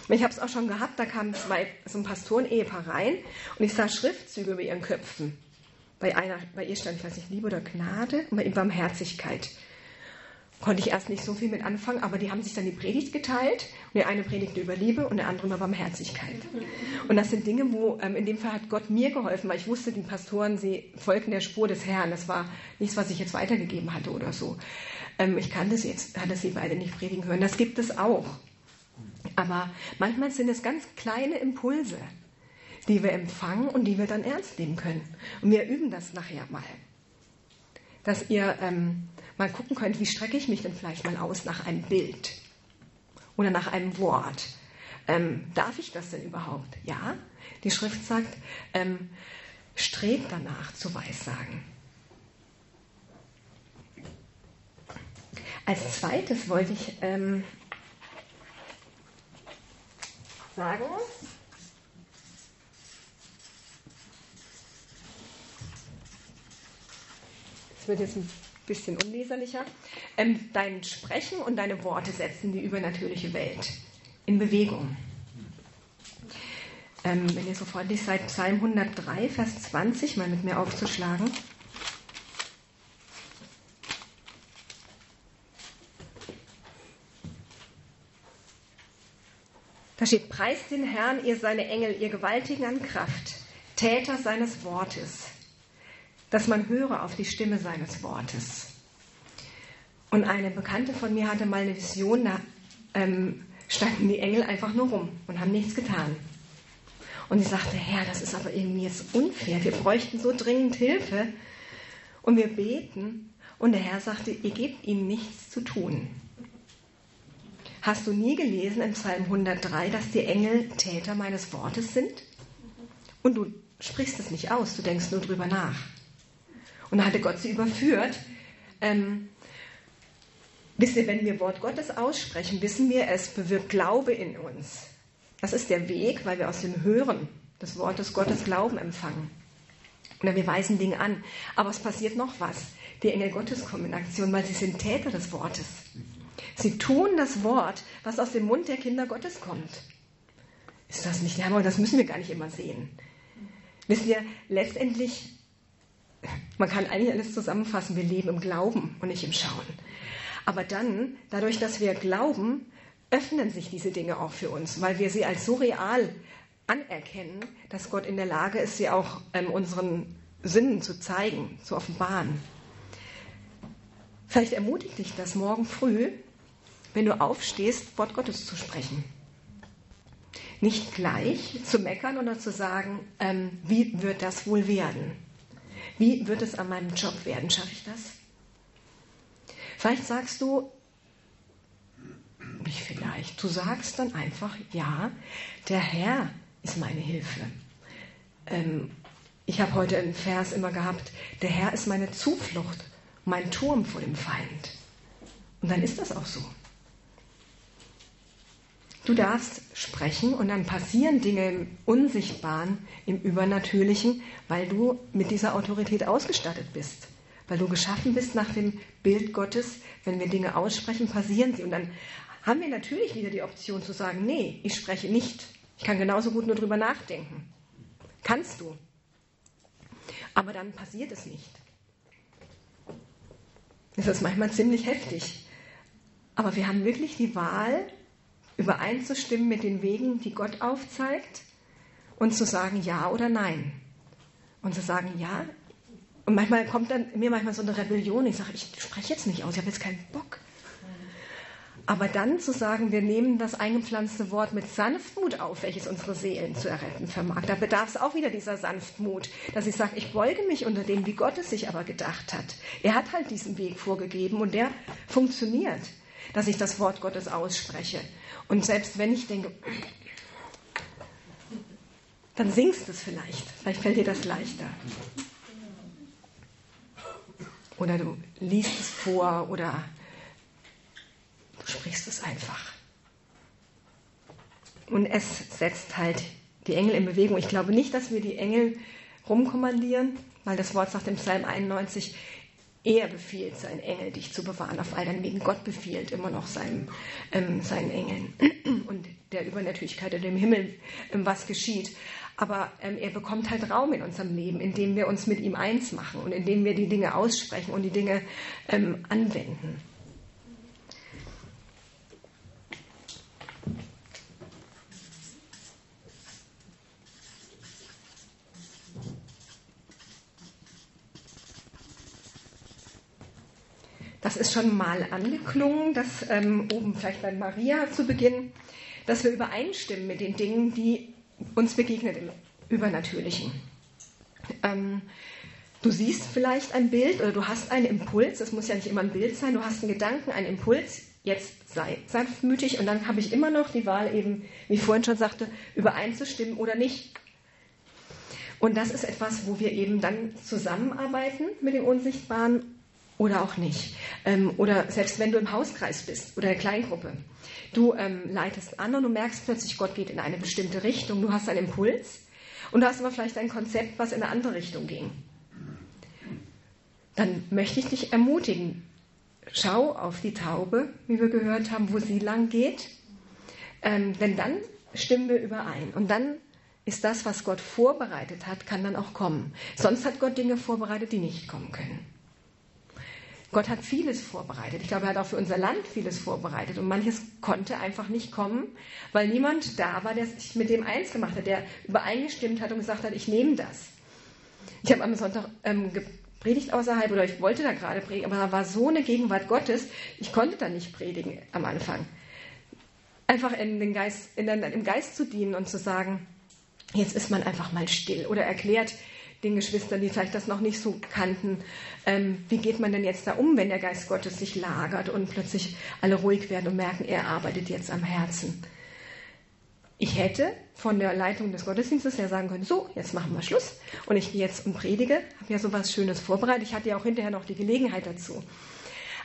Ich habe es auch schon gehabt, da kamen zwei, so ein Pastoren-Ehepaar rein und ich sah Schriftzüge über ihren Köpfen. Bei, einer, bei ihr stand, ich weiß nicht, Liebe oder Gnade und bei ihm Barmherzigkeit konnte ich erst nicht so viel mit anfangen, aber die haben sich dann die Predigt geteilt. Und der eine predigte über Liebe und der andere über Barmherzigkeit. Und das sind Dinge, wo ähm, in dem Fall hat Gott mir geholfen, weil ich wusste, die Pastoren, sie folgten der Spur des Herrn. Das war nichts, was ich jetzt weitergegeben hatte oder so. Ähm, ich kannte sie jetzt, hatte sie beide nicht predigen hören. Das gibt es auch. Aber manchmal sind es ganz kleine Impulse, die wir empfangen und die wir dann ernst nehmen können. Und wir üben das nachher mal. Dass ihr ähm, mal gucken könnt, wie strecke ich mich denn vielleicht mal aus nach einem Bild oder nach einem Wort. Ähm, darf ich das denn überhaupt? Ja, die Schrift sagt, ähm, strebt danach zu Weissagen. Als zweites wollte ich ähm, sagen, es wird jetzt ein bisschen unleserlicher. Ähm, dein Sprechen und deine Worte setzen die übernatürliche Welt in Bewegung. Ähm, wenn ihr so freundlich seid, Psalm 103, Vers 20 mal mit mir aufzuschlagen. Da steht, preist den Herrn, ihr seine Engel, ihr Gewaltigen an Kraft, Täter seines Wortes dass man höre auf die Stimme seines Wortes. Und eine Bekannte von mir hatte mal eine Vision, da ähm, standen die Engel einfach nur rum und haben nichts getan. Und sie sagte, Herr, das ist aber irgendwie jetzt unfair. Wir bräuchten so dringend Hilfe. Und wir beten. Und der Herr sagte, ihr gebt ihnen nichts zu tun. Hast du nie gelesen im Psalm 103, dass die Engel Täter meines Wortes sind? Und du sprichst es nicht aus, du denkst nur drüber nach. Und da hatte Gott sie überführt. Ähm, wisst ihr, wenn wir Wort Gottes aussprechen, wissen wir, es bewirkt Glaube in uns. Das ist der Weg, weil wir aus dem Hören des Wortes Gottes Glauben empfangen. Oder wir weisen Dinge an. Aber es passiert noch was. Die Engel Gottes kommen in Aktion, weil sie sind Täter des Wortes. Sie tun das Wort, was aus dem Mund der Kinder Gottes kommt. Ist das nicht der Hammer? Das müssen wir gar nicht immer sehen. Wisst ihr, letztendlich, man kann eigentlich alles zusammenfassen, wir leben im Glauben und nicht im Schauen. Aber dann, dadurch, dass wir glauben, öffnen sich diese Dinge auch für uns, weil wir sie als so real anerkennen, dass Gott in der Lage ist, sie auch ähm, unseren Sinnen zu zeigen, zu offenbaren. Vielleicht ermutigt dich das morgen früh, wenn du aufstehst, Wort Gottes zu sprechen. Nicht gleich zu meckern oder zu sagen, ähm, wie wird das wohl werden? Wie wird es an meinem Job werden? Schaffe ich das? Vielleicht sagst du, nicht vielleicht, du sagst dann einfach, ja, der Herr ist meine Hilfe. Ähm, ich habe heute einen Vers immer gehabt, der Herr ist meine Zuflucht, mein Turm vor dem Feind. Und dann ist das auch so. Du darfst sprechen und dann passieren Dinge im Unsichtbaren, im Übernatürlichen, weil du mit dieser Autorität ausgestattet bist. Weil du geschaffen bist nach dem Bild Gottes. Wenn wir Dinge aussprechen, passieren sie. Und dann haben wir natürlich wieder die Option zu sagen, nee, ich spreche nicht. Ich kann genauso gut nur drüber nachdenken. Kannst du. Aber dann passiert es nicht. Das ist manchmal ziemlich heftig. Aber wir haben wirklich die Wahl, übereinzustimmen mit den Wegen, die Gott aufzeigt und zu sagen Ja oder Nein. Und zu sagen Ja. Und manchmal kommt dann mir manchmal so eine Rebellion. Ich sage, ich spreche jetzt nicht aus, ich habe jetzt keinen Bock. Aber dann zu sagen, wir nehmen das eingepflanzte Wort mit Sanftmut auf, welches unsere Seelen zu erretten vermag. Da bedarf es auch wieder dieser Sanftmut, dass ich sage, ich beuge mich unter dem, wie Gott es sich aber gedacht hat. Er hat halt diesen Weg vorgegeben und der funktioniert, dass ich das Wort Gottes ausspreche. Und selbst wenn ich denke, dann singst du es vielleicht. Vielleicht fällt dir das leichter. Oder du liest es vor oder du sprichst es einfach. Und es setzt halt die Engel in Bewegung. Ich glaube nicht, dass wir die Engel rumkommandieren, weil das Wort sagt im Psalm 91, er befiehlt seinen Engel, dich zu bewahren auf all deinen Wegen. Gott befiehlt immer noch seinen, ähm, seinen Engeln und der Übernatürlichkeit in dem Himmel, ähm, was geschieht. Aber ähm, er bekommt halt Raum in unserem Leben, indem wir uns mit ihm eins machen und indem wir die Dinge aussprechen und die Dinge ähm, anwenden. Das ist schon mal angeklungen, dass ähm, oben vielleicht bei Maria zu Beginn, dass wir übereinstimmen mit den Dingen, die uns begegnet im Übernatürlichen. Ähm, du siehst vielleicht ein Bild oder du hast einen Impuls, das muss ja nicht immer ein Bild sein, du hast einen Gedanken, einen Impuls, jetzt sei sanftmütig. Und dann habe ich immer noch die Wahl eben, wie ich vorhin schon sagte, übereinzustimmen oder nicht. Und das ist etwas, wo wir eben dann zusammenarbeiten mit dem Unsichtbaren oder auch nicht. Ähm, oder selbst wenn du im Hauskreis bist oder in der Kleingruppe. Du ähm, leitest an und du merkst plötzlich, Gott geht in eine bestimmte Richtung. Du hast einen Impuls und du hast aber vielleicht ein Konzept, was in eine andere Richtung ging. Dann möchte ich dich ermutigen. Schau auf die Taube, wie wir gehört haben, wo sie lang geht. Ähm, denn dann stimmen wir überein. Und dann ist das, was Gott vorbereitet hat, kann dann auch kommen. Sonst hat Gott Dinge vorbereitet, die nicht kommen können. Gott hat vieles vorbereitet. Ich glaube, er hat auch für unser Land vieles vorbereitet. Und manches konnte einfach nicht kommen, weil niemand da war, der sich mit dem eins gemacht hat, der übereingestimmt hat und gesagt hat, ich nehme das. Ich habe am Sonntag ähm, Predigt außerhalb oder ich wollte da gerade predigen, aber da war so eine Gegenwart Gottes, ich konnte da nicht predigen am Anfang. Einfach in den Geist, in den, im Geist zu dienen und zu sagen, jetzt ist man einfach mal still oder erklärt den Geschwistern, die vielleicht das noch nicht so kannten, ähm, wie geht man denn jetzt da um, wenn der Geist Gottes sich lagert und plötzlich alle ruhig werden und merken, er arbeitet jetzt am Herzen. Ich hätte von der Leitung des Gottesdienstes her sagen können, so, jetzt machen wir Schluss und ich gehe jetzt und predige, habe ja so was Schönes vorbereitet. Ich hatte ja auch hinterher noch die Gelegenheit dazu.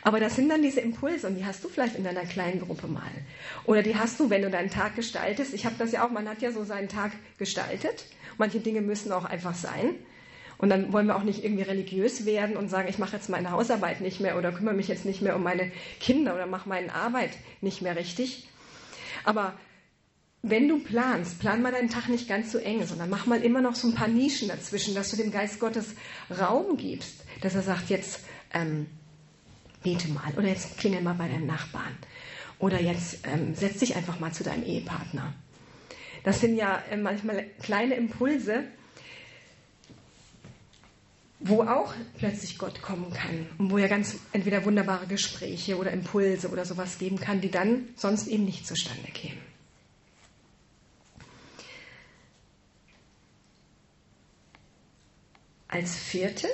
Aber das sind dann diese Impulse und die hast du vielleicht in deiner kleinen Gruppe mal. Oder die hast du, wenn du deinen Tag gestaltest. Ich habe das ja auch, man hat ja so seinen Tag gestaltet. Manche Dinge müssen auch einfach sein. Und dann wollen wir auch nicht irgendwie religiös werden und sagen, ich mache jetzt meine Hausarbeit nicht mehr oder kümmere mich jetzt nicht mehr um meine Kinder oder mache meine Arbeit nicht mehr richtig. Aber wenn du planst, plan mal deinen Tag nicht ganz so eng, sondern mach mal immer noch so ein paar Nischen dazwischen, dass du dem Geist Gottes Raum gibst, dass er sagt, jetzt ähm, bete mal oder jetzt klingel mal bei deinem Nachbarn oder jetzt ähm, setz dich einfach mal zu deinem Ehepartner. Das sind ja äh, manchmal kleine Impulse, wo auch plötzlich Gott kommen kann und wo er ganz entweder wunderbare Gespräche oder Impulse oder sowas geben kann, die dann sonst eben nicht zustande kämen. Als viertes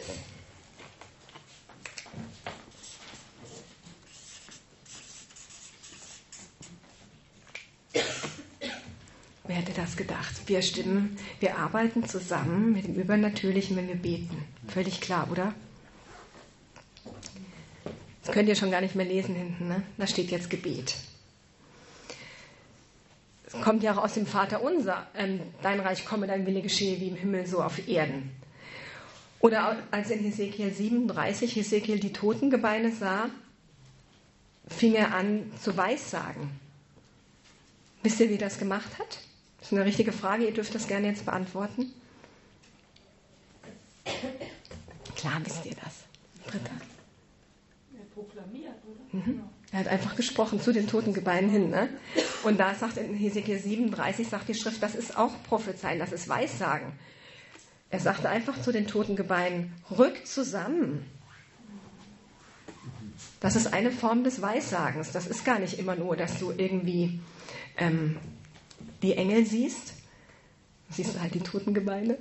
Wer hätte das gedacht? Wir stimmen, wir arbeiten zusammen mit dem Übernatürlichen, wenn wir beten. Völlig klar, oder? Das könnt ihr schon gar nicht mehr lesen hinten, ne? Da steht jetzt Gebet. Es kommt ja auch aus dem Vater unser. Ähm, dein Reich komme, dein Wille geschehe wie im Himmel, so auf Erden. Oder als in Hesekiel 37 Hesekiel die Totengebeine sah, fing er an zu weissagen. Wisst ihr, wie er das gemacht hat? Das ist eine richtige Frage, ihr dürft das gerne jetzt beantworten. Klar wisst ihr das. Britta. Er proklamiert, oder? Mhm. Er hat einfach gesprochen zu den Totengebeinen hin. Ne? Und da sagt in Hesekiel 37, sagt die Schrift, das ist auch Prophezeien, das ist Weissagen. Er sagte einfach zu den toten Gebeinen, rückt zusammen. Das ist eine Form des Weissagens. Das ist gar nicht immer nur, dass du irgendwie ähm, die Engel siehst. Siehst du halt die toten Gebeine.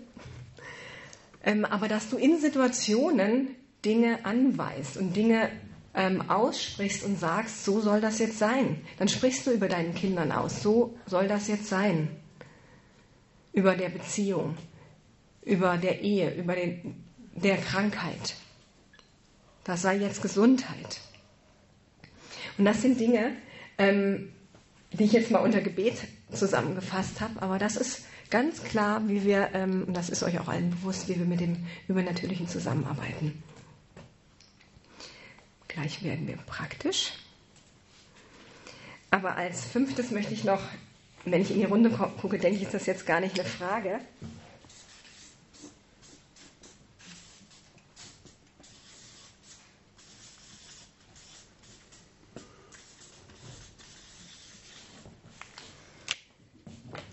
Ähm, aber dass du in Situationen Dinge anweist und Dinge ähm, aussprichst und sagst, so soll das jetzt sein. Dann sprichst du über deinen Kindern aus, so soll das jetzt sein. Über der Beziehung über der Ehe, über den, der Krankheit. Das sei jetzt Gesundheit. Und das sind Dinge, ähm, die ich jetzt mal unter Gebet zusammengefasst habe, aber das ist ganz klar, wie wir, ähm, und das ist euch auch allen bewusst, wie wir mit dem Übernatürlichen zusammenarbeiten. Gleich werden wir praktisch. Aber als fünftes möchte ich noch, wenn ich in die Runde gucke, denke ich, ist das jetzt gar nicht eine Frage.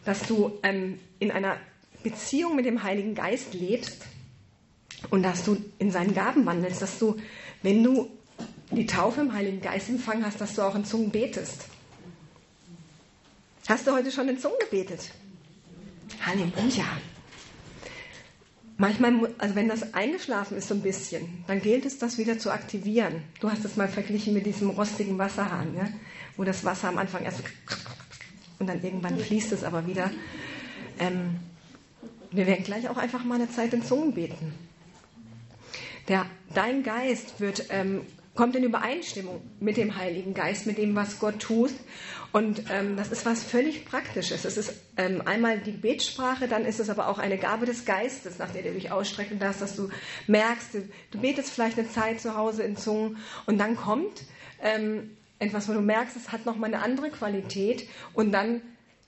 Dass du ähm, in einer Beziehung mit dem Heiligen Geist lebst und dass du in seinen Gaben wandelst, dass du, wenn du die Taufe im Heiligen Geist empfangen hast, dass du auch in Zungen betest. Hast du heute schon in Zungen gebetet? Halleluja. Manchmal, also wenn das eingeschlafen ist so ein bisschen, dann gilt es, das wieder zu aktivieren. Du hast es mal verglichen mit diesem rostigen Wasserhahn, ja? wo das Wasser am Anfang erst und dann irgendwann fließt es aber wieder. Ähm, wir werden gleich auch einfach mal eine Zeit in Zungen beten. Der, dein Geist wird, ähm, kommt in Übereinstimmung mit dem Heiligen Geist, mit dem, was Gott tut. Und ähm, das ist was völlig Praktisches. Es ist ähm, einmal die Gebetssprache, dann ist es aber auch eine Gabe des Geistes, nach der du dich ausstrecken darfst, dass du merkst, du, du betest vielleicht eine Zeit zu Hause in Zungen und dann kommt ähm, etwas, wo du merkst, es hat nochmal eine andere Qualität und dann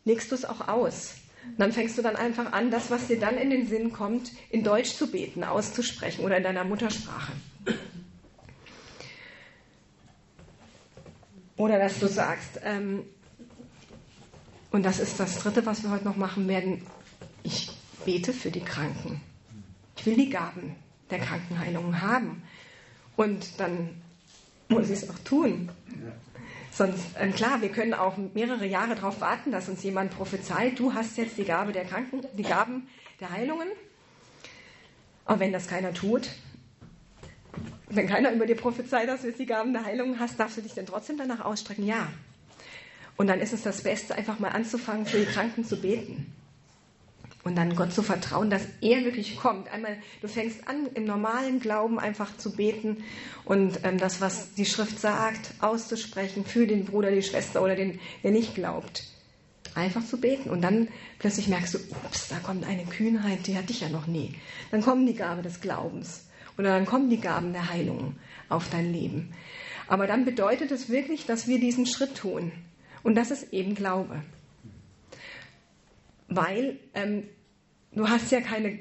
legst du es auch aus. Und dann fängst du dann einfach an, das, was dir dann in den Sinn kommt, in Deutsch zu beten, auszusprechen oder in deiner Muttersprache. Oder dass du sagst, ähm, und das ist das Dritte, was wir heute noch machen werden, ich bete für die Kranken. Ich will die Gaben der Krankenheilungen haben. Und dann muss ich es auch tun. Sonst, ähm, klar, wir können auch mehrere Jahre darauf warten, dass uns jemand prophezeit, du hast jetzt die Gabe der Kranken, die Gaben der Heilungen. Aber wenn das keiner tut, wenn keiner über dir prophezeit, dass du jetzt die Gaben der Heilungen hast, darfst du dich denn trotzdem danach ausstrecken? Ja. Und dann ist es das Beste, einfach mal anzufangen, für die Kranken zu beten. Und dann Gott zu vertrauen, dass er wirklich kommt. Einmal, du fängst an, im normalen Glauben einfach zu beten und ähm, das, was die Schrift sagt, auszusprechen für den Bruder, die Schwester oder den, der nicht glaubt. Einfach zu beten. Und dann plötzlich merkst du, ups, da kommt eine Kühnheit, die hatte ich ja noch nie. Dann kommen die Gabe des Glaubens. Oder dann kommen die Gaben der Heilung auf dein Leben. Aber dann bedeutet es wirklich, dass wir diesen Schritt tun. Und das ist eben Glaube. Weil ähm, du hast ja keine,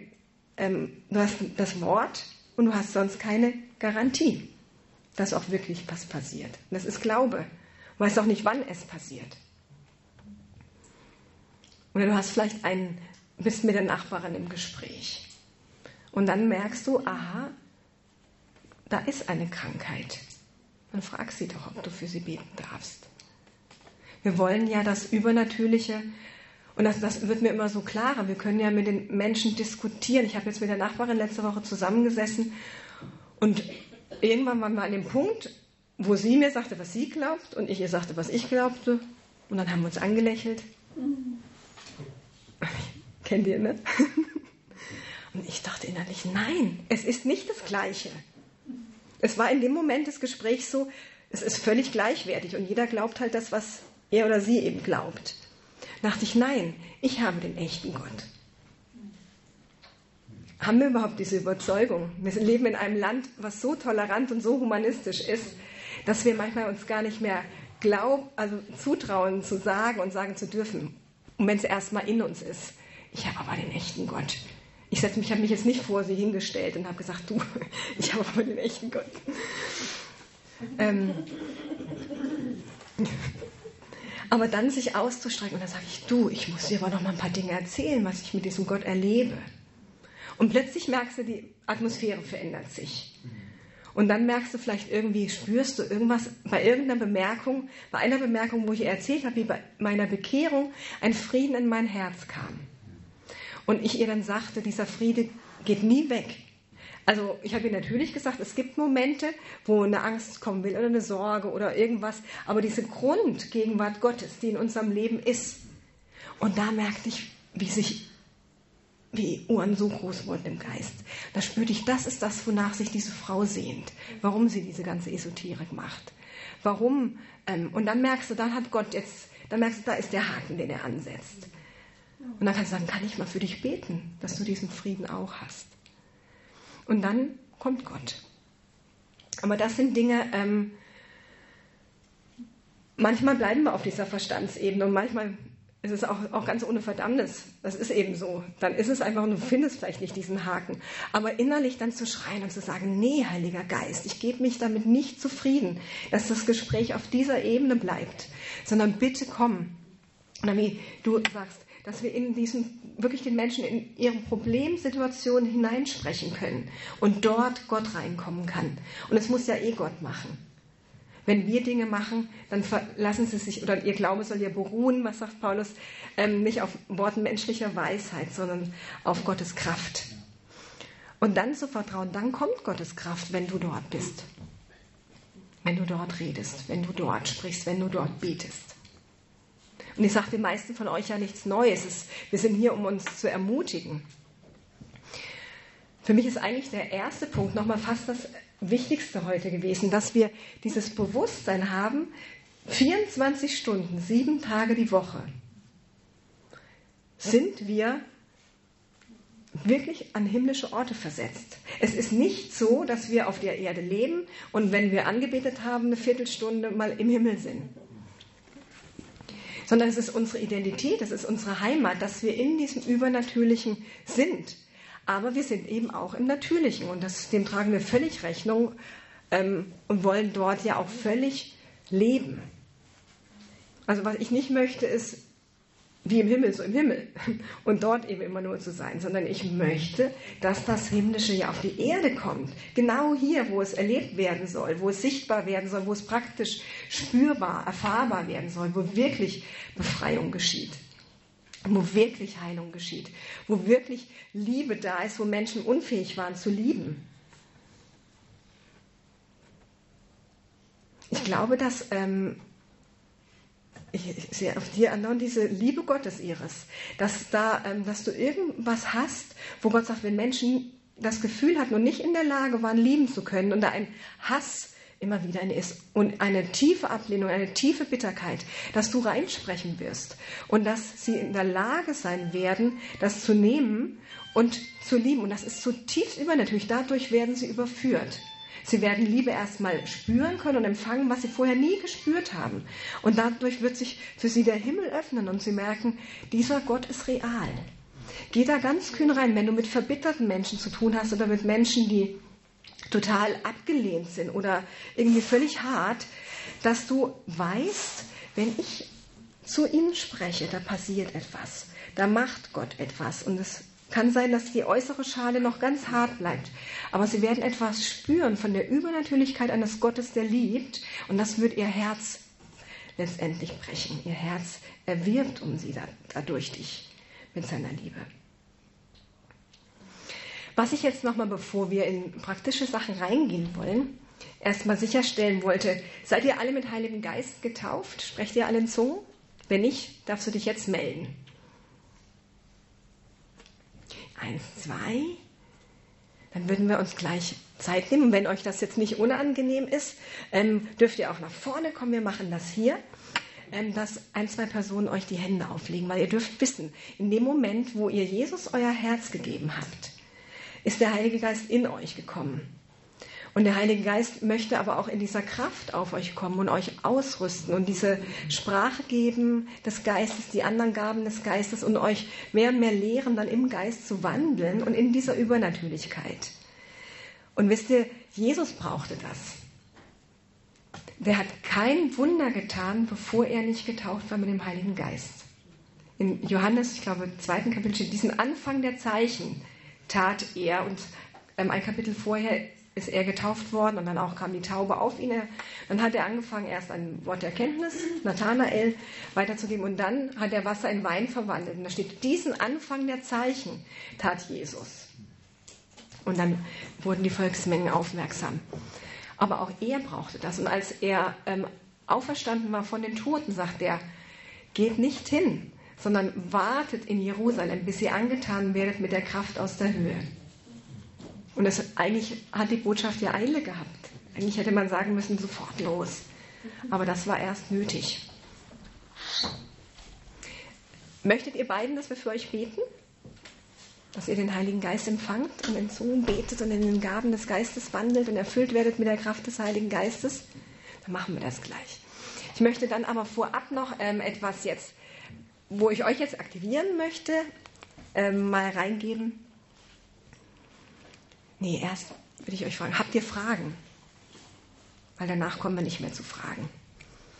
ähm, du hast das Wort und du hast sonst keine Garantie, dass auch wirklich was passiert. Und das ist Glaube. Du weißt auch nicht, wann es passiert. Oder du hast vielleicht einen, bist mit der Nachbarin im Gespräch. Und dann merkst du, aha, da ist eine Krankheit. Dann frag sie doch, ob du für sie beten darfst. Wir wollen ja das Übernatürliche, und das, das wird mir immer so klarer, wir können ja mit den Menschen diskutieren. Ich habe jetzt mit der Nachbarin letzte Woche zusammengesessen und irgendwann waren wir an dem Punkt, wo sie mir sagte, was sie glaubt und ich ihr sagte, was ich glaubte. Und dann haben wir uns angelächelt. Mhm. Kennt ihr, ne? Und ich dachte innerlich, nein, es ist nicht das Gleiche. Es war in dem Moment des Gesprächs so, es ist völlig gleichwertig und jeder glaubt halt das, was er oder sie eben glaubt. Da dachte ich, nein, ich habe den echten Gott. Haben wir überhaupt diese Überzeugung? Wir leben in einem Land, was so tolerant und so humanistisch ist, dass wir manchmal uns gar nicht mehr glauben, also zutrauen zu sagen und sagen zu dürfen. Und wenn es erstmal in uns ist, ich habe aber den echten Gott. Ich, ich habe mich jetzt nicht vor sie hingestellt und habe gesagt, du, ich habe aber den echten Gott. Ähm, aber dann sich auszustrecken und dann sage ich, du, ich muss dir aber noch mal ein paar Dinge erzählen, was ich mit diesem Gott erlebe. Und plötzlich merkst du, die Atmosphäre verändert sich. Und dann merkst du vielleicht irgendwie, spürst du irgendwas bei irgendeiner Bemerkung, bei einer Bemerkung, wo ich erzählt habe, wie bei meiner Bekehrung ein Frieden in mein Herz kam. Und ich ihr dann sagte, dieser Friede geht nie weg. Also ich habe ihr natürlich gesagt, es gibt Momente, wo eine Angst kommen will oder eine Sorge oder irgendwas, aber diese Grundgegenwart Gottes, die in unserem Leben ist. Und da merkte ich, wie sich wie Ohren so groß wurden im Geist. Da spürte ich, das ist das, wonach sich diese Frau sehnt, warum sie diese ganze Esoterik macht. Warum? Ähm, und dann merkst du, dann hat Gott jetzt, dann merkst du, da ist der Haken, den er ansetzt. Und dann kannst du sagen, kann ich mal für dich beten, dass du diesen Frieden auch hast. Und dann kommt Gott. Aber das sind Dinge, ähm, manchmal bleiben wir auf dieser Verstandsebene und manchmal ist es auch, auch ganz ohne Verdammnis. Das ist eben so. Dann ist es einfach, du findest vielleicht nicht diesen Haken. Aber innerlich dann zu schreien und zu sagen, nee, Heiliger Geist, ich gebe mich damit nicht zufrieden, dass das Gespräch auf dieser Ebene bleibt, sondern bitte komm. Oder wie du sagst, dass wir in diesen, wirklich den Menschen in ihre Problemsituation hineinsprechen können und dort Gott reinkommen kann. Und es muss ja eh Gott machen. Wenn wir Dinge machen, dann verlassen sie sich, oder ihr Glaube soll ja beruhen, was sagt Paulus, ähm, nicht auf Worten menschlicher Weisheit, sondern auf Gottes Kraft. Und dann zu vertrauen, dann kommt Gottes Kraft, wenn du dort bist. Wenn du dort redest, wenn du dort sprichst, wenn du dort betest. Und ich sage den meisten von euch ja nichts Neues. wir sind hier, um uns zu ermutigen. Für mich ist eigentlich der erste Punkt nochmal fast das Wichtigste heute gewesen, dass wir dieses Bewusstsein haben, 24 Stunden, sieben Tage die Woche, sind wir wirklich an himmlische Orte versetzt. Es ist nicht so, dass wir auf der Erde leben und wenn wir angebetet haben, eine Viertelstunde mal im Himmel sind sondern es ist unsere Identität, es ist unsere Heimat, dass wir in diesem Übernatürlichen sind. Aber wir sind eben auch im Natürlichen und das, dem tragen wir völlig Rechnung ähm, und wollen dort ja auch völlig leben. Also was ich nicht möchte, ist wie im Himmel, so im Himmel und dort eben immer nur zu sein, sondern ich möchte, dass das Himmlische ja auf die Erde kommt. Genau hier, wo es erlebt werden soll, wo es sichtbar werden soll, wo es praktisch spürbar, erfahrbar werden soll, wo wirklich Befreiung geschieht, wo wirklich Heilung geschieht, wo wirklich Liebe da ist, wo Menschen unfähig waren zu lieben. Ich glaube, dass ähm, ich sehe auf dir andauernd diese Liebe Gottes ihres, dass, da, ähm, dass du irgendwas hast, wo Gott sagt, wenn Menschen das Gefühl hatten und nicht in der Lage waren, lieben zu können und da ein Hass immer wieder ist und eine tiefe Ablehnung, eine tiefe Bitterkeit, dass du reinsprechen wirst und dass sie in der Lage sein werden, das zu nehmen und zu lieben. Und das ist zutiefst übernatürlich. Dadurch werden sie überführt. Sie werden Liebe erstmal spüren können und empfangen, was sie vorher nie gespürt haben. Und dadurch wird sich für sie der Himmel öffnen und sie merken, dieser Gott ist real. Geh da ganz kühn rein, wenn du mit verbitterten Menschen zu tun hast oder mit Menschen, die total abgelehnt sind oder irgendwie völlig hart, dass du weißt, wenn ich zu ihnen spreche, da passiert etwas, da macht Gott etwas und es kann sein, dass die äußere Schale noch ganz hart bleibt. Aber sie werden etwas spüren von der Übernatürlichkeit eines Gottes, der liebt. Und das wird ihr Herz letztendlich brechen. Ihr Herz erwirbt um sie dadurch dich mit seiner Liebe. Was ich jetzt nochmal, bevor wir in praktische Sachen reingehen wollen, erstmal sicherstellen wollte, seid ihr alle mit Heiligem Geist getauft? Sprecht ihr alle in Zungen? Wenn nicht, darfst du dich jetzt melden. Eins, zwei. Dann würden wir uns gleich Zeit nehmen. Wenn euch das jetzt nicht unangenehm ist, ähm, dürft ihr auch nach vorne kommen. Wir machen das hier, ähm, dass ein, zwei Personen euch die Hände auflegen, weil ihr dürft wissen, in dem Moment, wo ihr Jesus euer Herz gegeben habt, ist der Heilige Geist in euch gekommen. Und der Heilige Geist möchte aber auch in dieser Kraft auf euch kommen und euch ausrüsten und diese Sprache geben des Geistes, die anderen Gaben des Geistes und euch mehr und mehr lehren, dann im Geist zu wandeln und in dieser Übernatürlichkeit. Und wisst ihr, Jesus brauchte das. Der hat kein Wunder getan, bevor er nicht getauft war mit dem Heiligen Geist. In Johannes, ich glaube, zweiten Kapitel steht, diesen Anfang der Zeichen tat er und ähm, ein Kapitel vorher ist er getauft worden und dann auch kam die Taube auf ihn. Dann hat er angefangen, erst ein Wort der Erkenntnis, Nathanael, weiterzugeben und dann hat er Wasser in Wein verwandelt. Und da steht, diesen Anfang der Zeichen tat Jesus. Und dann wurden die Volksmengen aufmerksam. Aber auch er brauchte das. Und als er ähm, auferstanden war von den Toten, sagt er, geht nicht hin, sondern wartet in Jerusalem, bis ihr angetan werdet mit der Kraft aus der Höhe. Und es, eigentlich hat die Botschaft ja Eile gehabt. Eigentlich hätte man sagen müssen, sofort los. Aber das war erst nötig. Möchtet ihr beiden, dass wir für euch beten? Dass ihr den Heiligen Geist empfangt und in Zungen betet und in den Gaben des Geistes wandelt und erfüllt werdet mit der Kraft des Heiligen Geistes? Dann machen wir das gleich. Ich möchte dann aber vorab noch ähm, etwas jetzt, wo ich euch jetzt aktivieren möchte, ähm, mal reingeben. Nee, erst würde ich euch fragen, habt ihr Fragen? Weil danach kommen wir nicht mehr zu Fragen.